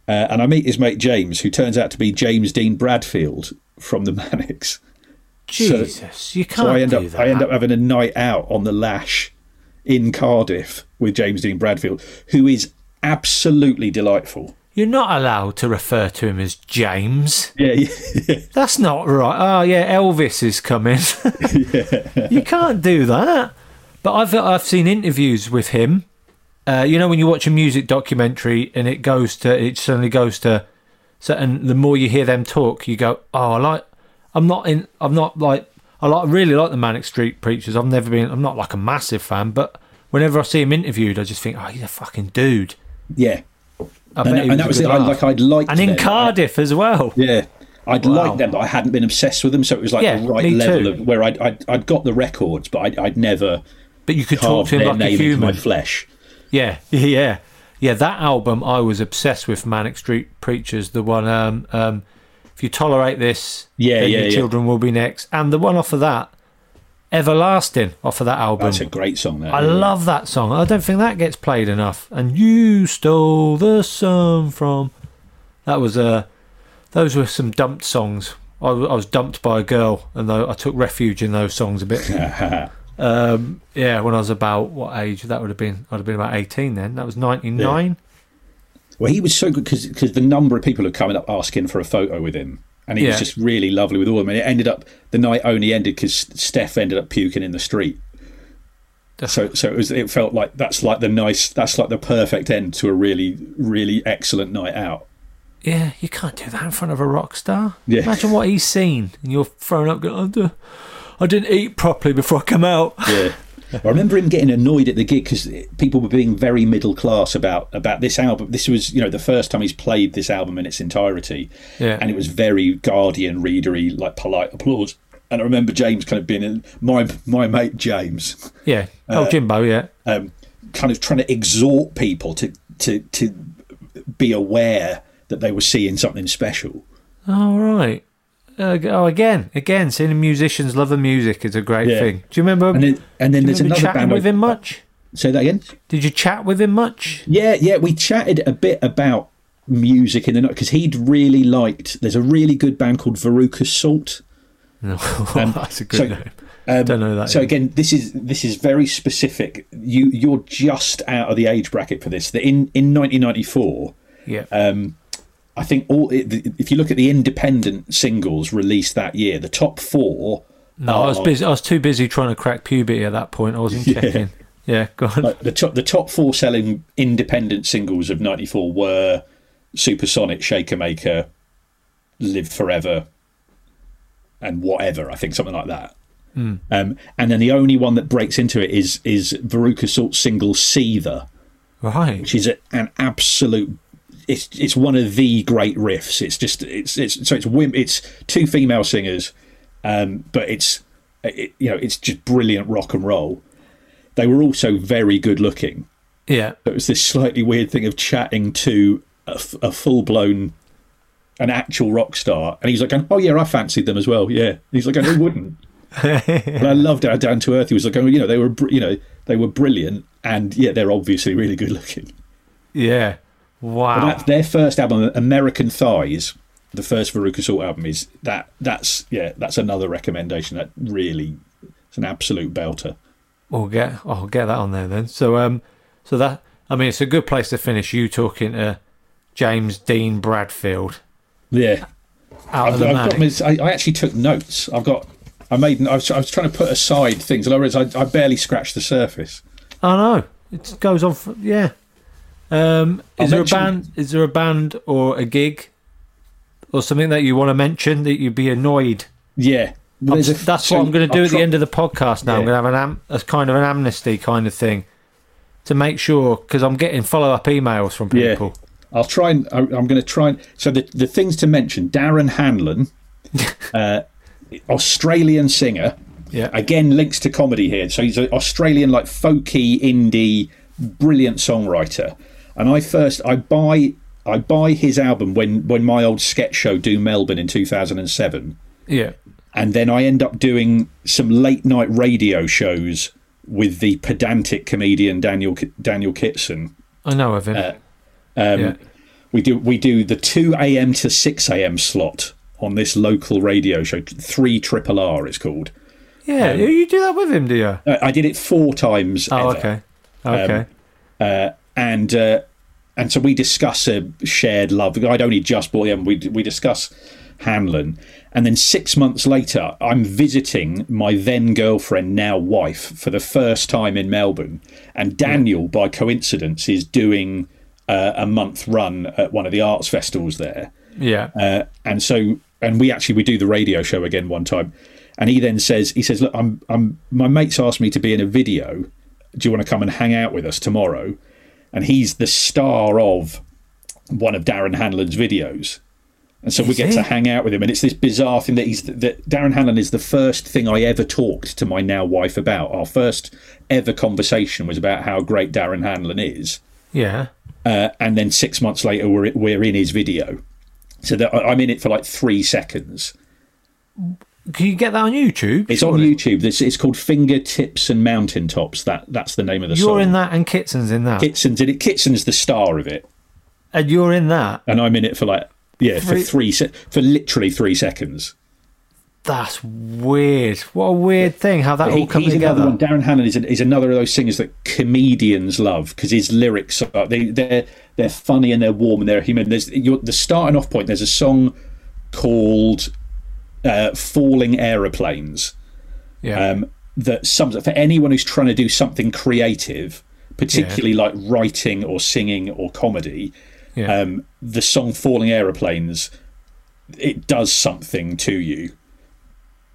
Uh, and I meet his mate James, who turns out to be James Dean Bradfield from the Manics. Jesus, you can't So I end do up that. I end up having a night out on the lash in Cardiff with James Dean Bradfield, who is absolutely delightful. You're not allowed to refer to him as James. Yeah, yeah. That's not right. Oh yeah, Elvis is coming. You can't do that. But I've I've seen interviews with him. Uh, you know when you watch a music documentary and it goes to it suddenly goes to so and the more you hear them talk, you go, oh, I like. I'm not in. I'm not like. I like really like the Manic Street Preachers. I've never been. I'm not like a massive fan, but whenever I see him interviewed, I just think, oh, he's a fucking dude. yeah. I And, bet and was that was it. I, like I'd liked and in them. Cardiff as well. Yeah. I'd Wow. liked them, but I hadn't been obsessed with them, so it was like Yeah, the right level too. of where I'd, I'd I'd got the records, but I'd, I'd never But you could talk to him their like a name into human. my flesh. Yeah, yeah, yeah. That album, I was obsessed with. Manic Street Preachers, the one. Um, um, if you tolerate this, Yeah, then yeah, your yeah. children will be next. And the one off of that, Everlasting, off of that album. That's a great song. That I love that song. I don't think that gets played enough. And you stole the sun from. That was Uh, those were some dumped songs. I was dumped by a girl, and tho- I took refuge in those songs a bit. um, yeah, when I was about what age? That would have been. I'd have been about eighteen then. That was ninety nine. Well, he was so good because the number of people who coming up asking for a photo with him, and he Yeah. was just really lovely with all of them. And it ended up the night only ended because Steff ended up puking in the street. So, so it was. It felt like that's like the nice. That's like the perfect end to a really, really excellent night out. Yeah, you can't do that in front of a rock star. Yeah. Imagine what he's seen, and you're thrown up going, "I didn't eat properly before I come out. Yeah. I remember him getting annoyed at the gig because people were being very middle class about about this album. This was, you know, the first time he's played this album in its entirety, Yeah. and it was very Guardian readery, like polite applause. And I remember James kind of being in my my mate James, Yeah. Oh, Uh, Jimbo, yeah. um, kind of trying to exhort people to to to be aware that they were seeing something special. Oh, right. Uh, oh, again, again, seeing musicians love the music is a great Yeah. thing. Do you remember? And then, and then there's another chatting band. with him much? Say that again. Did you chat with him much? Yeah, yeah, we chatted a bit about music in the night because he'd really liked. There's a really good band called Veruca Salt. No, Um, that's a good so, name. um, Don't know that. So yet. again, this is this is very specific. You you're just out of the age bracket for this. That in in 1994, yeah, um, I think all if you look at the independent singles released that year, the top four. no, I was busy. I was too busy trying to crack puberty at that point. I wasn't Yeah. checking. Yeah, go on. Like the top the top four selling independent singles of '94 were Supersonic, Shaker Maker, Live Forever, and whatever. I think something like that. Mm. Um, and then the only one that breaks into it is is Veruca Salt's single "Seether," Right. which is a, an absolute. It's it's one of the great riffs. It's just it's it's so it's it's two female singers, um, but it's it, you know it's just brilliant rock and roll. They were also very good looking. Yeah. It was this slightly weird thing of chatting to a, a full blown, an actual rock star, and he's like, going, "Oh yeah, I fancied them as well." Yeah, and he's like, "Who wouldn't?" and I loved how down to earth he was like, "Oh, you know, they were, you know, they were brilliant, and yeah, they're obviously really good looking." Yeah. Wow. But that, their first album, American Thighs, the first Veruca Salt album, is that. That's yeah, that's another recommendation. That really, it's an absolute belter. We'll get I'll get that on there then. So um so that I mean it's a good place to finish you talking to James Dean Bradfield. Yeah. Out I've, of the I've got, I, I actually took notes. I've got. I made. I was, I was trying to put aside things, and I realised I, I barely scratched the surface. I know. It goes on for yeah. Um I'll is there mention- a band is there a band or a gig or something that you want to mention that you'd be annoyed? Yeah. A- that's so what I'm going to do I'll at the end of the podcast. Now I'm going to have an am- a kind of an amnesty kind of thing to make sure because I'm getting follow up emails from people. Yeah. I'll try and I- I'm going to try and so the the things to mention: Darren Hanlon, uh, Australian singer. Yeah. Again, links to comedy here. So he's an Australian, like folky indie, brilliant songwriter. And I first I buy I buy his album when when my old sketch show do Melbourne in 2007. Yeah. and then I end up doing some late night radio shows with the pedantic comedian Daniel Daniel Kitson. I know of him. Uh, um, Yeah. We do we do the two a.m. to six a.m. slot on this local radio show. Three triple R it's called. yeah, um, you do that with him, do you? I did it four times. Oh, ever. okay. Um, Okay. uh, and uh, and so we discuss a shared love. I'd only just bought him. We we discuss Hanlon, and then six months later, I'm visiting my then girlfriend, now wife, for the first time in Melbourne, and Daniel, by coincidence, is doing uh, a month run at one of the arts festivals there. yeah. Uh, and so, and we actually we do the radio show again one time, and he then says, he says, look, I'm, I'm, my mates asked me to be in a video. Do you want to come and hang out with us tomorrow? And he's the star of one of Darren Hanlon's videos. And so we get to hang out with him, and it's this bizarre thing that he's that Darren Hanlon is the first thing I ever talked to my now wife about. Our first ever conversation was about how great Darren Hanlon is, Yeah. uh, and then six months later we're we're in his video. So that I'm in it for like three seconds. Can you get that on YouTube? It's on YouTube. It's, it's called Fingertips and Mountaintops. That that's the name of the song. You're in that, and Kitson's in that, Kitson's in it. Kitson's the star of it, and you're in that. and I'm in it for like yeah for Three- three se- for literally three seconds. That's weird. What a weird thing. How that He- all comes together. One. Darren Hanlon is, a, is another of those singers that comedians love because his lyrics are they they're they're funny and they're warm and they're human. There's you're, the starting off point. There's a song called uh, "Falling aeroplanes. Yeah. um, that sums up for anyone who's trying to do something creative, particularly like writing or singing or comedy. Yeah. Um, the song "Falling Aeroplanes" it does something to you.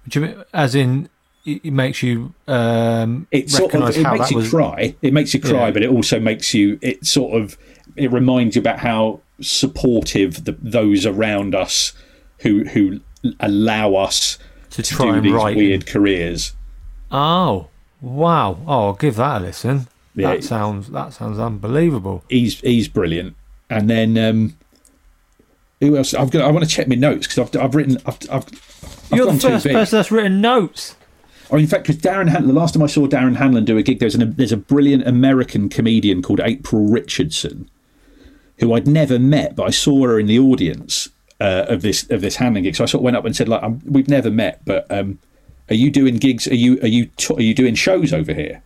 Do you mean, as in, it makes you um, It sort of it makes you was. cry. It makes you cry, Yeah. but it also makes you. It sort of it reminds you about how supportive the, those around us who who allow us To to, try do and these write weird careers. Oh, wow! Oh, I'll give that a listen. Yeah. That sounds that sounds unbelievable. he's he's brilliant. And then um, Who else? I've got. I want to check my notes because I've, I've written. I've, I've, I've You're the first person that's written notes. Oh, in fact, because Darren Han- the last time I saw Darren Hanlon do a gig, there's an, there's a brilliant American comedian called April Richardson, who I'd never met, but I saw her in the audience uh, of this of this Hanlon gig. So I sort of went up and said, like, I'm, we've never met, but um, are you doing gigs? Are you are you t- are you doing shows over here?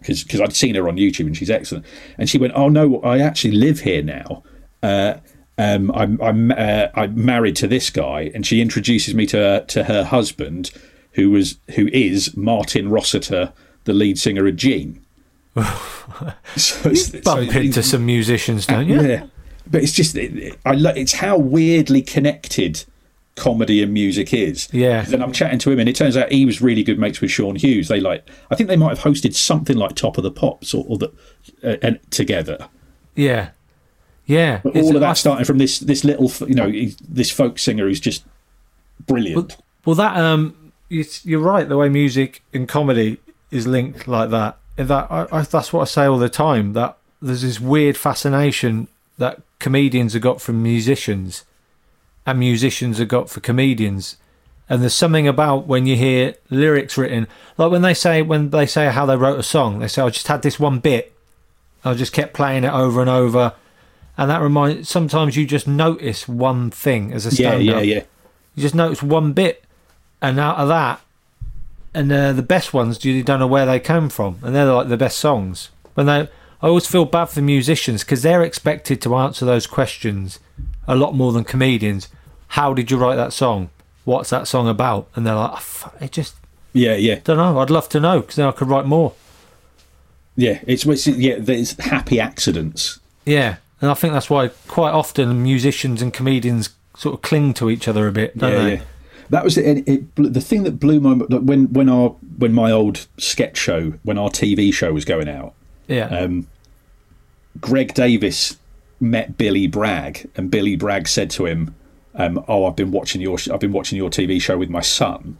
Because I'd seen her on YouTube and she's excellent. And she went, oh no, I actually live here now. Uh, um, I'm I'm uh, I'm married to this guy, and she introduces me to to her husband, who was who is Martin Rossiter, the lead singer of Gene. so, it's- Bump so- into some musicians, don't you? yeah, but it's just it, I lo- it's how weirdly connected comedy and music is. Yeah. Then I'm chatting to him, and it turns out he was really good mates with Sean Hughes. They like I think they might have hosted something like Top of the Pops or, or the uh, and together. Yeah. Yeah. But all of that I- starting from this this little you know this folk singer who's just brilliant. Well, that um, you're right. The way music and comedy is linked like that. That I, I, that's what I say all the time. That there's this weird fascination that comedians are got from musicians, and musicians are got for comedians. And there's something about when you hear lyrics written, like when they say when they say how they wrote a song, they say I just had this one bit, I just kept playing it over and over, and that reminds. Sometimes you just notice one thing as a Yeah, yeah, yeah. you just notice one bit, and out of that, and uh, the best ones, you don't know where they came from, and they're like the best songs. When they, I always feel bad for musicians because they're expected to answer those questions a lot more than comedians. How did you write that song? What's that song about? And they're like, oh, fuck, it just Yeah, yeah, don't know. I'd love to know because then I could write more. yeah. It's, it's yeah. There's happy accidents. Yeah, and I think that's why quite often musicians and comedians sort of cling to each other a bit, don't yeah, they? yeah. That was it, it, it. The thing that blew my like, when when our when my old sketch show when our TV show was going out. Yeah. Um, Greg Davies met Billy Bragg, and Billy Bragg said to him, um, "Oh, I've been watching your I've been watching your TV show with my son,"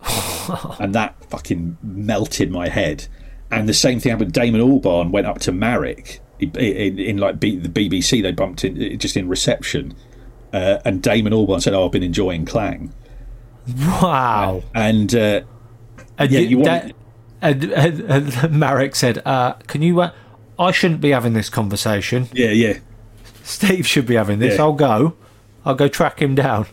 and that fucking melted my head. And the same thing happened. Damon Albarn went up to Marek in, in, in like B, the BBC. They bumped in just in reception, uh, and Damon Albarn said, "Oh, I've been enjoying Klang." Wow. And uh, And yeah, you- you want that- and, and, and Marek said, uh, "Can you? Uh, I shouldn't be having this conversation. yeah, yeah. Steve should be having this. Yeah. I'll go. I'll go track him down."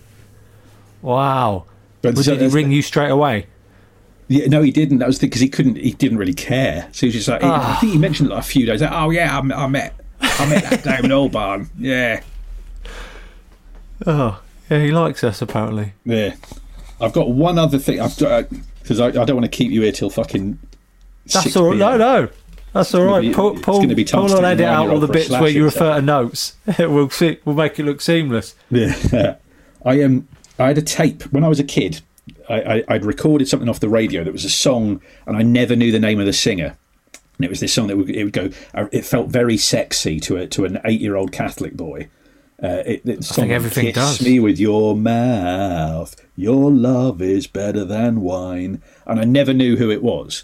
Wow. But But so did he ring you straight away? Yeah, no, he didn't. That was because he couldn't. He didn't really care. So he was just like. Ah. I think he mentioned it like a few days. Like, oh yeah, I, I met. I met that Damon Albarn. Yeah, Oh, yeah, he likes us apparently. yeah. I've got one other thing. I've got because I, I don't want to keep you here till fucking. That's 6 all right. No, no. That's all be- Paul, it's Paul, gonna be Paul will edit out all the bits where you refer to notes. we'll see. We'll make it look seamless. Yeah, I um, I had a tape when I was a kid. I, I, I'd recorded something off the radio that was a song, and I never knew the name of the singer. And it was this song that would, it would go. uh, It felt very sexy to a to an eight year old Catholic boy. Uh, it, the song think everything Kiss does. me with your mouth. Your love is better than wine. And I never knew who it was.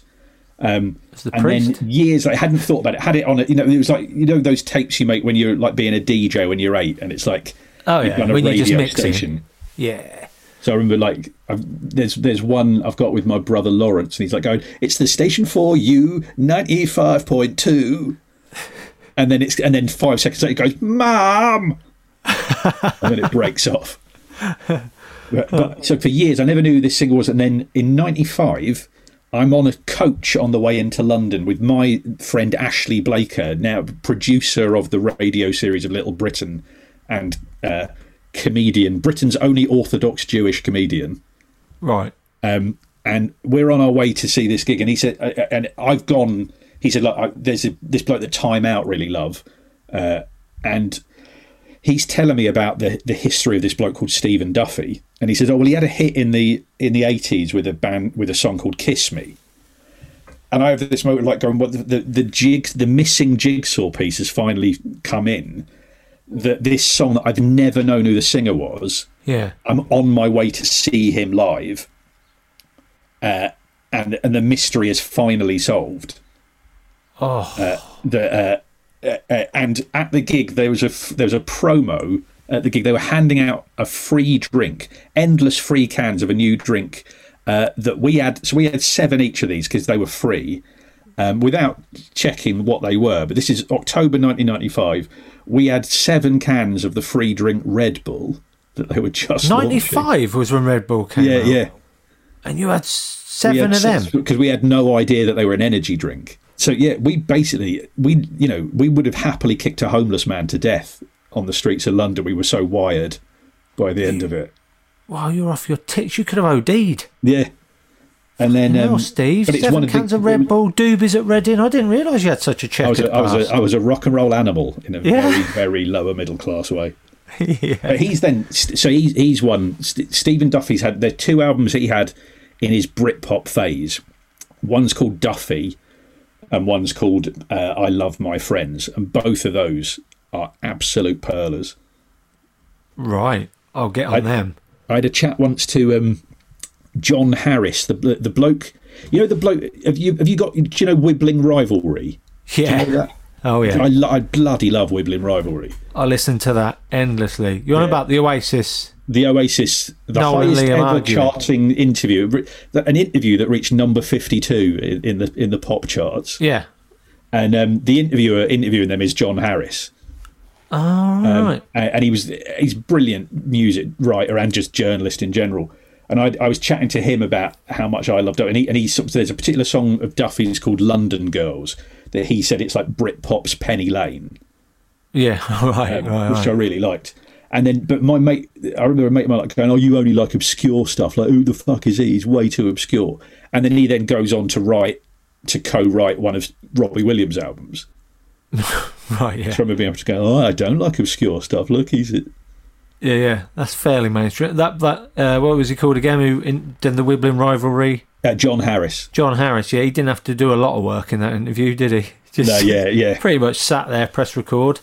Um, the and priest. then years I hadn't thought about it. Had it on it, you know. It was like you know those tapes you make when you're like being a DJ when you're eight, and it's like Oh, yeah, done a when you're just mixing. station. Yeah. So I remember like I've, there's there's one I've got with my brother Lawrence, and he's like going, "It's the station for you, ninety five point two. And then it's and then five seconds later it goes, "Mom," and then it breaks off. But, but- so for years I never knew this single was, and then in '95 I'm on a coach on the way into London with my friend Ashley Blaker, now producer of the radio series of Little Britain, and uh, comedian, Britain's only Orthodox Jewish comedian. Right. Um, and we're on our way to see this gig, and he said, uh, and I've gone. He said, "Look, I, there's a, this bloke that Time Out really love," uh, and he's telling me about the the history of this bloke called Stephen Duffy, and he says, "Oh well, he had a hit in the in the eighties with a band with a song called Kiss Me." And I have this moment like going, "What the the, the jig, the missing jigsaw piece has finally come in." That this song that I've never known who the singer was, Yeah. I'm on my way to see him live, uh, and and the mystery is finally solved. Oh. Uh, the uh, and at the gig there was a there was a promo at the gig. They were handing out a free drink, endless free cans of a new drink uh, that we had. So we had seven each of these because they were free. Um, without checking what they were, but this is October 1995. We had seven cans of the free drink Red Bull that they were just launching. 95 was when Red Bull came Yeah, out. yeah. And you had seven of them. because we had no idea that they were an energy drink. So yeah, we basically we you know we would have happily kicked a homeless man to death on the streets of London. We were so wired by the end of it. Wow, you're off your tits. You could have OD'd. Yeah, and then um, Steve, but it's seven one of the- cans of Red Bull doobies at Reading. I didn't realise you had such a I checkered was a, I was a, I was a rock and roll animal in a Yeah. very very lower middle class way. yeah. But he's then so he's he's one. St- Stephen Duffy's had there are two albums that he had in his Britpop phase. One's called Duffy, and one's called uh, I Love My Friends, and both of those are absolute pearlers. Right. I'll get on I- them. I had a chat once to um, John Harris, the the bloke. You know the bloke. Have you have you got? Do you know Wibbling Rivalry? Yeah. Do you know that? Oh, yeah. I, I bloody love Wibbling Rivalry. I listen to that endlessly. You're on about the Oasis. The Oasis, the highest ever arguing. charting interview, an interview that reached number fifty-two in, in the in the pop charts. Yeah. And um, the interviewer interviewing them is John Harris, All Um, right. and he was he's brilliant music writer and just journalist in general. And I, I was chatting to him about how much I loved it, and he and he there's a particular song of Duffy's called "London Girls" that he said it's like Britpop's Penny Lane. yeah. Right. um, right. which right. I really liked. And then, but my mate, I remember a mate of mine like going, "Oh, you only like obscure stuff. Like, who the fuck is he? He's way too obscure." And then he then goes on to write, to co-write one of Robbie Williams' albums. right. Yeah. So I remember being able to go, "Oh, I don't like obscure stuff. Look, he's it." Yeah. Yeah. That's fairly mainstream. That that uh, what was he called again? Who in, did the Wibbling rivalry? Uh, John Harris. John Harris. Yeah. He didn't have to do a lot of work in that interview, did he? Just No, yeah, yeah. Pretty much sat there, press record.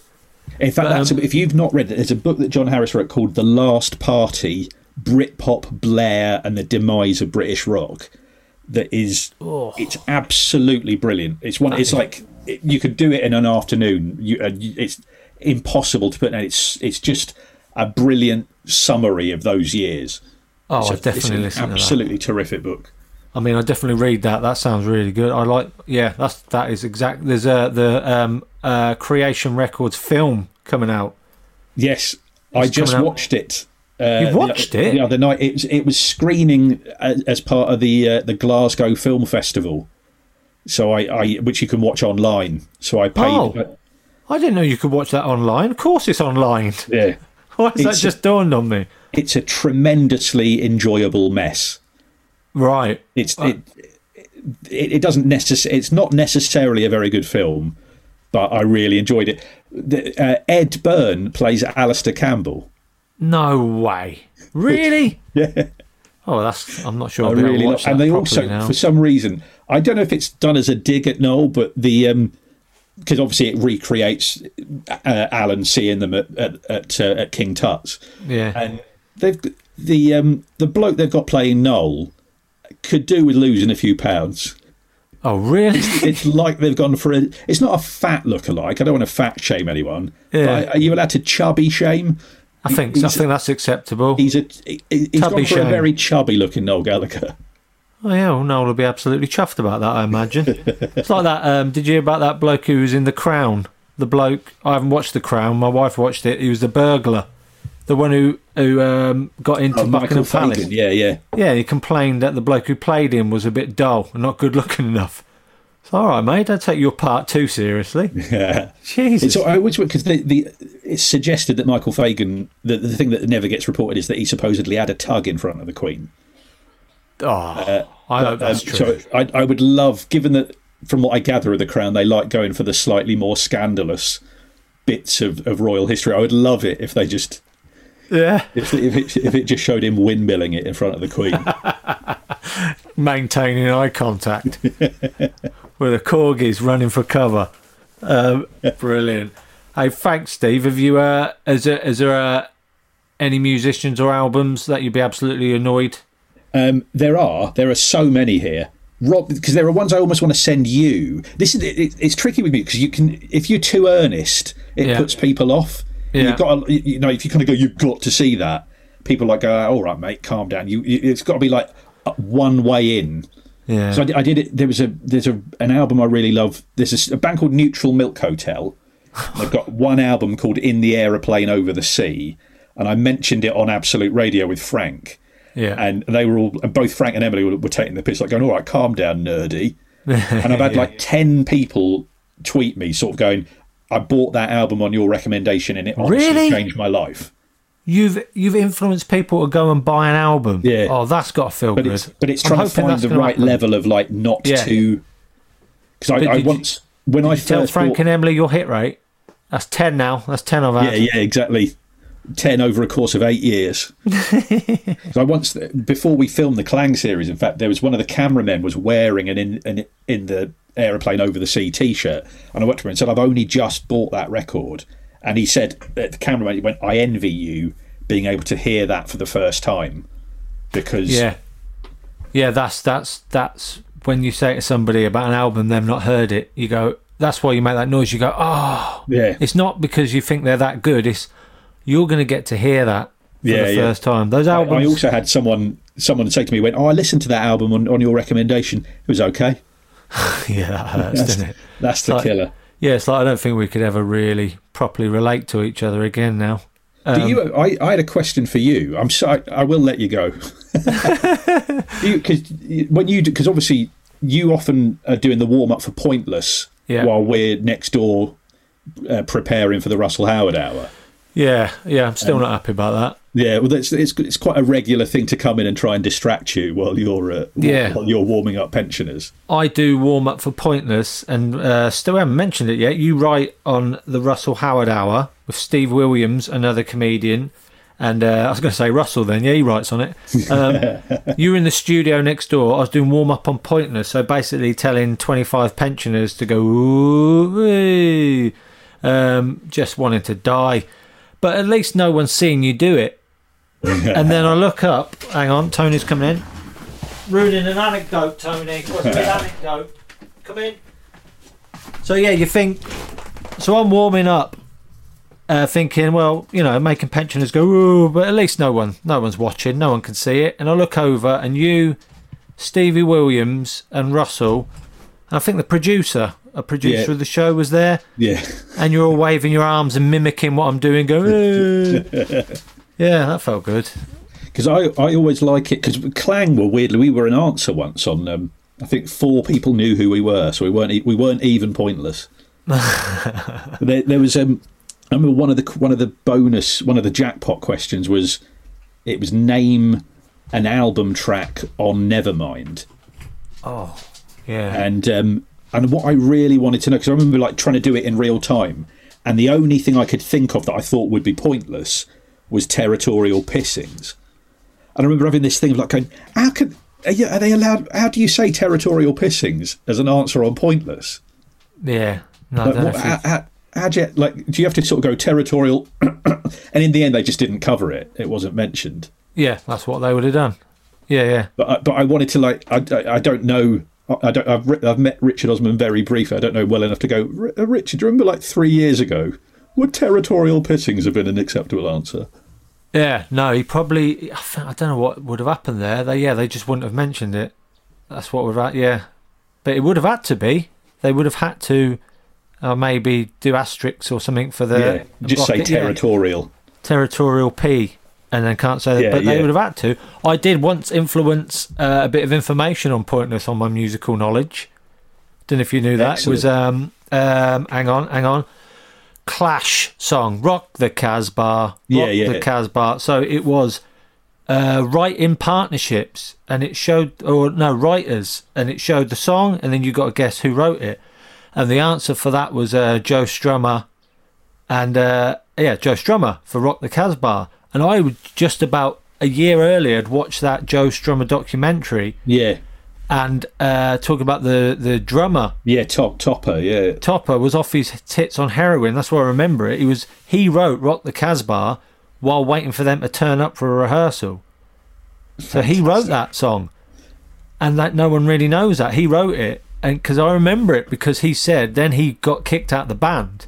In fact, um, a, if you've not read it, there's a book that John Harris wrote called "The Last Party: Britpop, Blair, and the Demise of British Rock." That is, it's absolutely brilliant. It's one. It's like it, you could do it in an afternoon. You, uh, it's impossible to put down. It's it's just a brilliant summary of those years. Oh, a- I've definitely listened absolutely terrific book. I mean, I definitely read that. That sounds really good. I like. Yeah, that's that is exact. There's a the um uh Creation Records film coming out. Yes, I just watched it. Uh, You watched the, it? the other night. It was it was screening as, as part of the uh, the Glasgow Film Festival. So I, I which you can watch online. So I paid. Oh. I didn't know you could watch that online. Of course, it's online. Yeah, Why has that It's- just dawned on me? it's a tremendously enjoyable mess. Right. It's it, it it doesn't necess- It's not necessarily a very good film, but I really enjoyed it. The, uh, Ed Byrne plays Alastair Campbell. No way. Really? Yeah. Oh, that's. I'm not sure. I I'll be able to really love, and they also, now. for some reason, I don't know if it's done as a dig at Noel, but the um because obviously it recreates uh, Alan seeing them at at at, uh, at King Tut's, Yeah. and they've the um the bloke they've got playing Noel could do with losing a few pounds. Oh, really? It's like they've gone for a. It's not a fat lookalike. I don't want to fat shame anyone. Yeah. But are you allowed to chubby shame? I think. I think that's acceptable. He's a. he- He's gone for shame. a very chubby looking Noel Gallagher. Oh yeah, well, Noel will be absolutely chuffed about that, I imagine. it's like that. Um, did you hear about that bloke who was in The Crown? The bloke I haven't watched The Crown. My wife watched it. He was the burglar, the one who who um, got into Oh, Michael Buckingham Palace. Fagan. Yeah, yeah. Yeah, he complained that the bloke who played him was a bit dull and not good looking enough. It's all right, mate. Don't take your part too seriously. Yeah. Jesus. It's because the, the it's suggested that Michael Fagan the, the thing that never gets reported is that he supposedly had a tug in front of the Queen. oh, I hope that's Um, true. So I, I would love, given that from what I gather of the Crown, they like going for the slightly more scandalous bits of, of royal history. I would love it if they just yeah, if, if, it, if it just showed him windmilling it in front of the Queen. maintaining eye contact with the corgis running for cover. Um, brilliant. Hey, thanks, Steve. Have you? Uh, is there, is there uh, any musicians or albums that you'd be absolutely annoyed? Um, there are there are so many here. Rob, because there are ones I almost want to send you. This is it, it's tricky with me because you can if you're too earnest, it Yeah. puts people off. Yeah. You've got to, you know, if you kind of go, you've got to see that. People like go, all right, mate, calm down. You, it's got to be like uh, one way in. Yeah. So I, did- I did it. There was a there's a an album I really love. There's a, a band called Neutral Milk Hotel. They've got one album called In the Aeroplane Over the Sea, and I mentioned it on Absolute Radio with Frank. Yeah. And they were all, and both Frank and Emily were, were taking the piss, like going, "All right, calm down, nerdy." and I've had like ten people tweet me, sort of going, "I bought that album on your recommendation, and it honestly Really? changed my life." You've you've influenced people to go and buy an album. Yeah. Oh, that's got to feel But good. it's but it's I'm trying to find the right happen. level of like not Yeah. too. Because I, I did you- once when I you tell Frank bought- and Emily your hit rate. That's ten now. That's ten I've Yeah, yeah, exactly. Ten over a course of eight years. so I once, before we filmed the Klang series, in fact, there was one of the cameramen was wearing an in an in the aeroplane over the sea T-shirt, and I went to him and said, "I've only just bought that record," and he said, "The cameraman he went, I envy you being able to hear that for the first time because Yeah. Yeah, that's that's that's when you say to somebody about an album they've not heard it, you go that's why you make that noise, you go, Oh yeah, it's not because you think they're that good, it's you're gonna get to hear that for Yeah, the yeah. first time. Those I, albums I also had someone someone say to me, "Went, oh, I listened to that album on, on your recommendation. It was okay." Yeah, that hurts, That's- doesn't it? that's the Like- killer. Yeah, it's like I don't think we could ever really properly relate to each other again now. Do Um, you? I, I had a question for you. I'm sorry. I will let you go. Because when you because obviously you often are doing the warm up for Pointless Yeah. while we're next door uh, preparing for the Russell Howard hour. Yeah, yeah, I'm still Um, not happy about that. Yeah, well, that's, it's it's quite a regular thing to come in and try and distract you while you're uh, Yeah. while you're warming up pensioners. I do warm up for Pointless, and uh, still haven't mentioned it yet. You write on the Russell Howard Hour with Steve Williams, another comedian, and uh, I was going to say Russell. Then, yeah, he writes on it. Um, you were in the studio next door. I was doing warm up on Pointless, so basically telling twenty-five pensioners to go, ooh, um, just wanting to die. But at least no one's seeing you do it. and then I look up. Hang on, Tony's coming in. Ruining an anecdote, Tony. What's a good anecdote? Come in. So yeah, you think. So I'm warming up, uh, thinking, well, you know, making pensioners go, Ooh, but at least no one, no one's watching, no one can see it. And I look over, and you, Stevie Williams, and Russell, and I think the producer, a producer Yeah. of the show, was there. Yeah. And you're all waving your arms and mimicking what I'm doing, going. Yeah, that felt good. Because I, I always like it because Klang were weirdly we were an answer once on um, I think four people knew who we were so we weren't we weren't even pointless. there, there was um, I remember one of the one of the bonus one of the jackpot questions was it was name an album track on Nevermind Oh, yeah. and um, and what I really wanted to know because I remember like trying to do it in real time and the only thing I could think of that I thought would be pointless was territorial pissings. And I remember having this thing of like going, how can are, you, are they allowed? How do you say territorial pissings as an answer on pointless? Yeah. No, Like, don't know what, how, how, how do you like? Do you have to sort of go territorial? and in the end, they just didn't cover it. It wasn't mentioned. yeah, that's what they would have done. Yeah, yeah. But I, but I wanted to like I, I, I don't know. I don't. I've, I've met Richard Osman very briefly. I don't know well enough to go. "R- Richard, do you remember like three years ago? Would territorial pissings have been an acceptable answer? Yeah, no, he probably. I, don't know what would have happened there. They, yeah, they just wouldn't have mentioned it. That's what we're at. Yeah, but it would have had to be. They would have had to, uh, maybe do asterisks or something for the. yeah, just say it, yeah. territorial. territorial P, and then can't say that. Yeah, but they would have had to. I did once influence uh, a bit of information on Pointless on my musical knowledge. Don't know if you knew that. It was um um. Hang on, hang on. Clash song, Rock the Casbah, Rock Yeah, yeah. the Casbah. So it was uh, writing partnerships, and it showed, or no, writers, and it showed the song, and then you got to guess who wrote it. And the answer for that was uh, Joe Strummer, and uh, yeah, Joe Strummer for Rock the Casbah. And I would just about a year earlier had watched that Joe Strummer documentary Yeah, and uh, talk about the the drummer yeah, top topper. Yeah, Topper was off his tits on heroin. That's why I remember it. He was he wrote Rock the Casbah while waiting for them to turn up for a rehearsal. So he wrote that song, and that no one really knows that he wrote it. And because I remember it because he said then he got kicked out the band,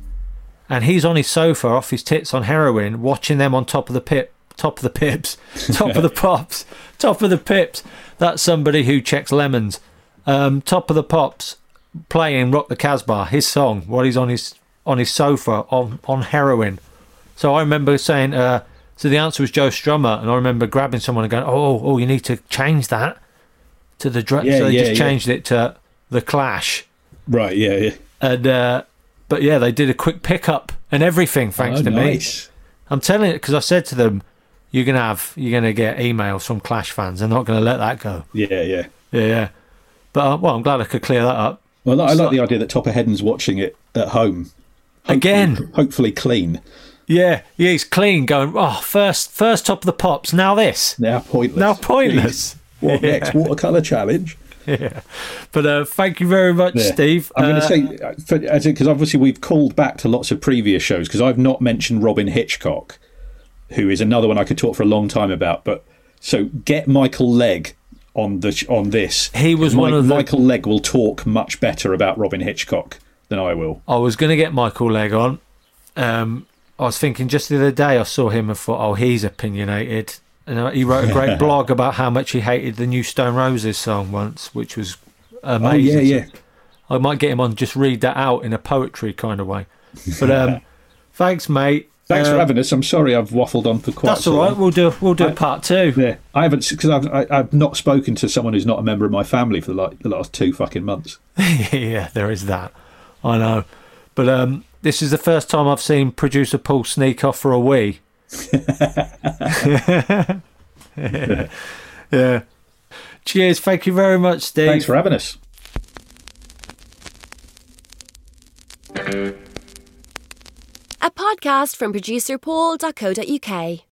and he's on his sofa off his tits on heroin, watching them on top of the pip, top of the pips, top of the pops, top of the pips. That's somebody who checks lemons. Um, top of the pops, playing "Rock the Casbah," his song, while he's on his on his sofa on on heroin. So I remember saying, uh, so the answer was Joe Strummer, and I remember grabbing someone and going, "Oh, oh, you need to change that to the drum." Yeah, so they yeah, just yeah. changed it to the Clash, Right, yeah, yeah. and uh, but yeah, they did a quick pickup and everything thanks Oh, to nice. me. I'm telling it because I said to them, "You're gonna have, you're gonna get emails from Clash fans. They're not gonna let that go." Yeah, yeah. Yeah, yeah. But uh, well, I'm glad I could clear that up. Well, I like the idea that Topper Headon's watching it at home. Again. Hopefully clean. Yeah, yeah, he's clean. Going, oh, first, first top of the pops. Now this. Now pointless. Now pointless. What Yeah. next? Watercolour challenge? Yeah. But uh, thank you very much, Yeah. Steve. I'm Uh, going to say, uh, because obviously we've called back to lots of previous shows because I've not mentioned Robyn Hitchcock, who is another one I could talk for a long time about. But so get Michael Legge on the on this. He was one of the- Michael Legge will talk much better about Robyn Hitchcock than I will. I was going to get Michael Legge on. Um, I was thinking just the other day I saw him and thought, oh, he's opinionated. And he wrote a great blog about how much he hated the new Stone Roses song once, which was amazing. Oh, yeah, yeah. I might get him on just read that out in a poetry kind of way. But um, thanks, mate. Thanks for Um, having us. I'm sorry I've waffled on for quite. That's all right. We'll do we'll do I- a part two. Yeah, I haven't because I've I, I've not spoken to someone who's not a member of my family for the, like, the last two fucking months. yeah, there is that. I know. But um, this is the first time I've seen producer Paul sneak off for a wee. yeah. Cheers. Thank you very much, Steve. Thanks for having us. A podcast from producer Paul.co.uk.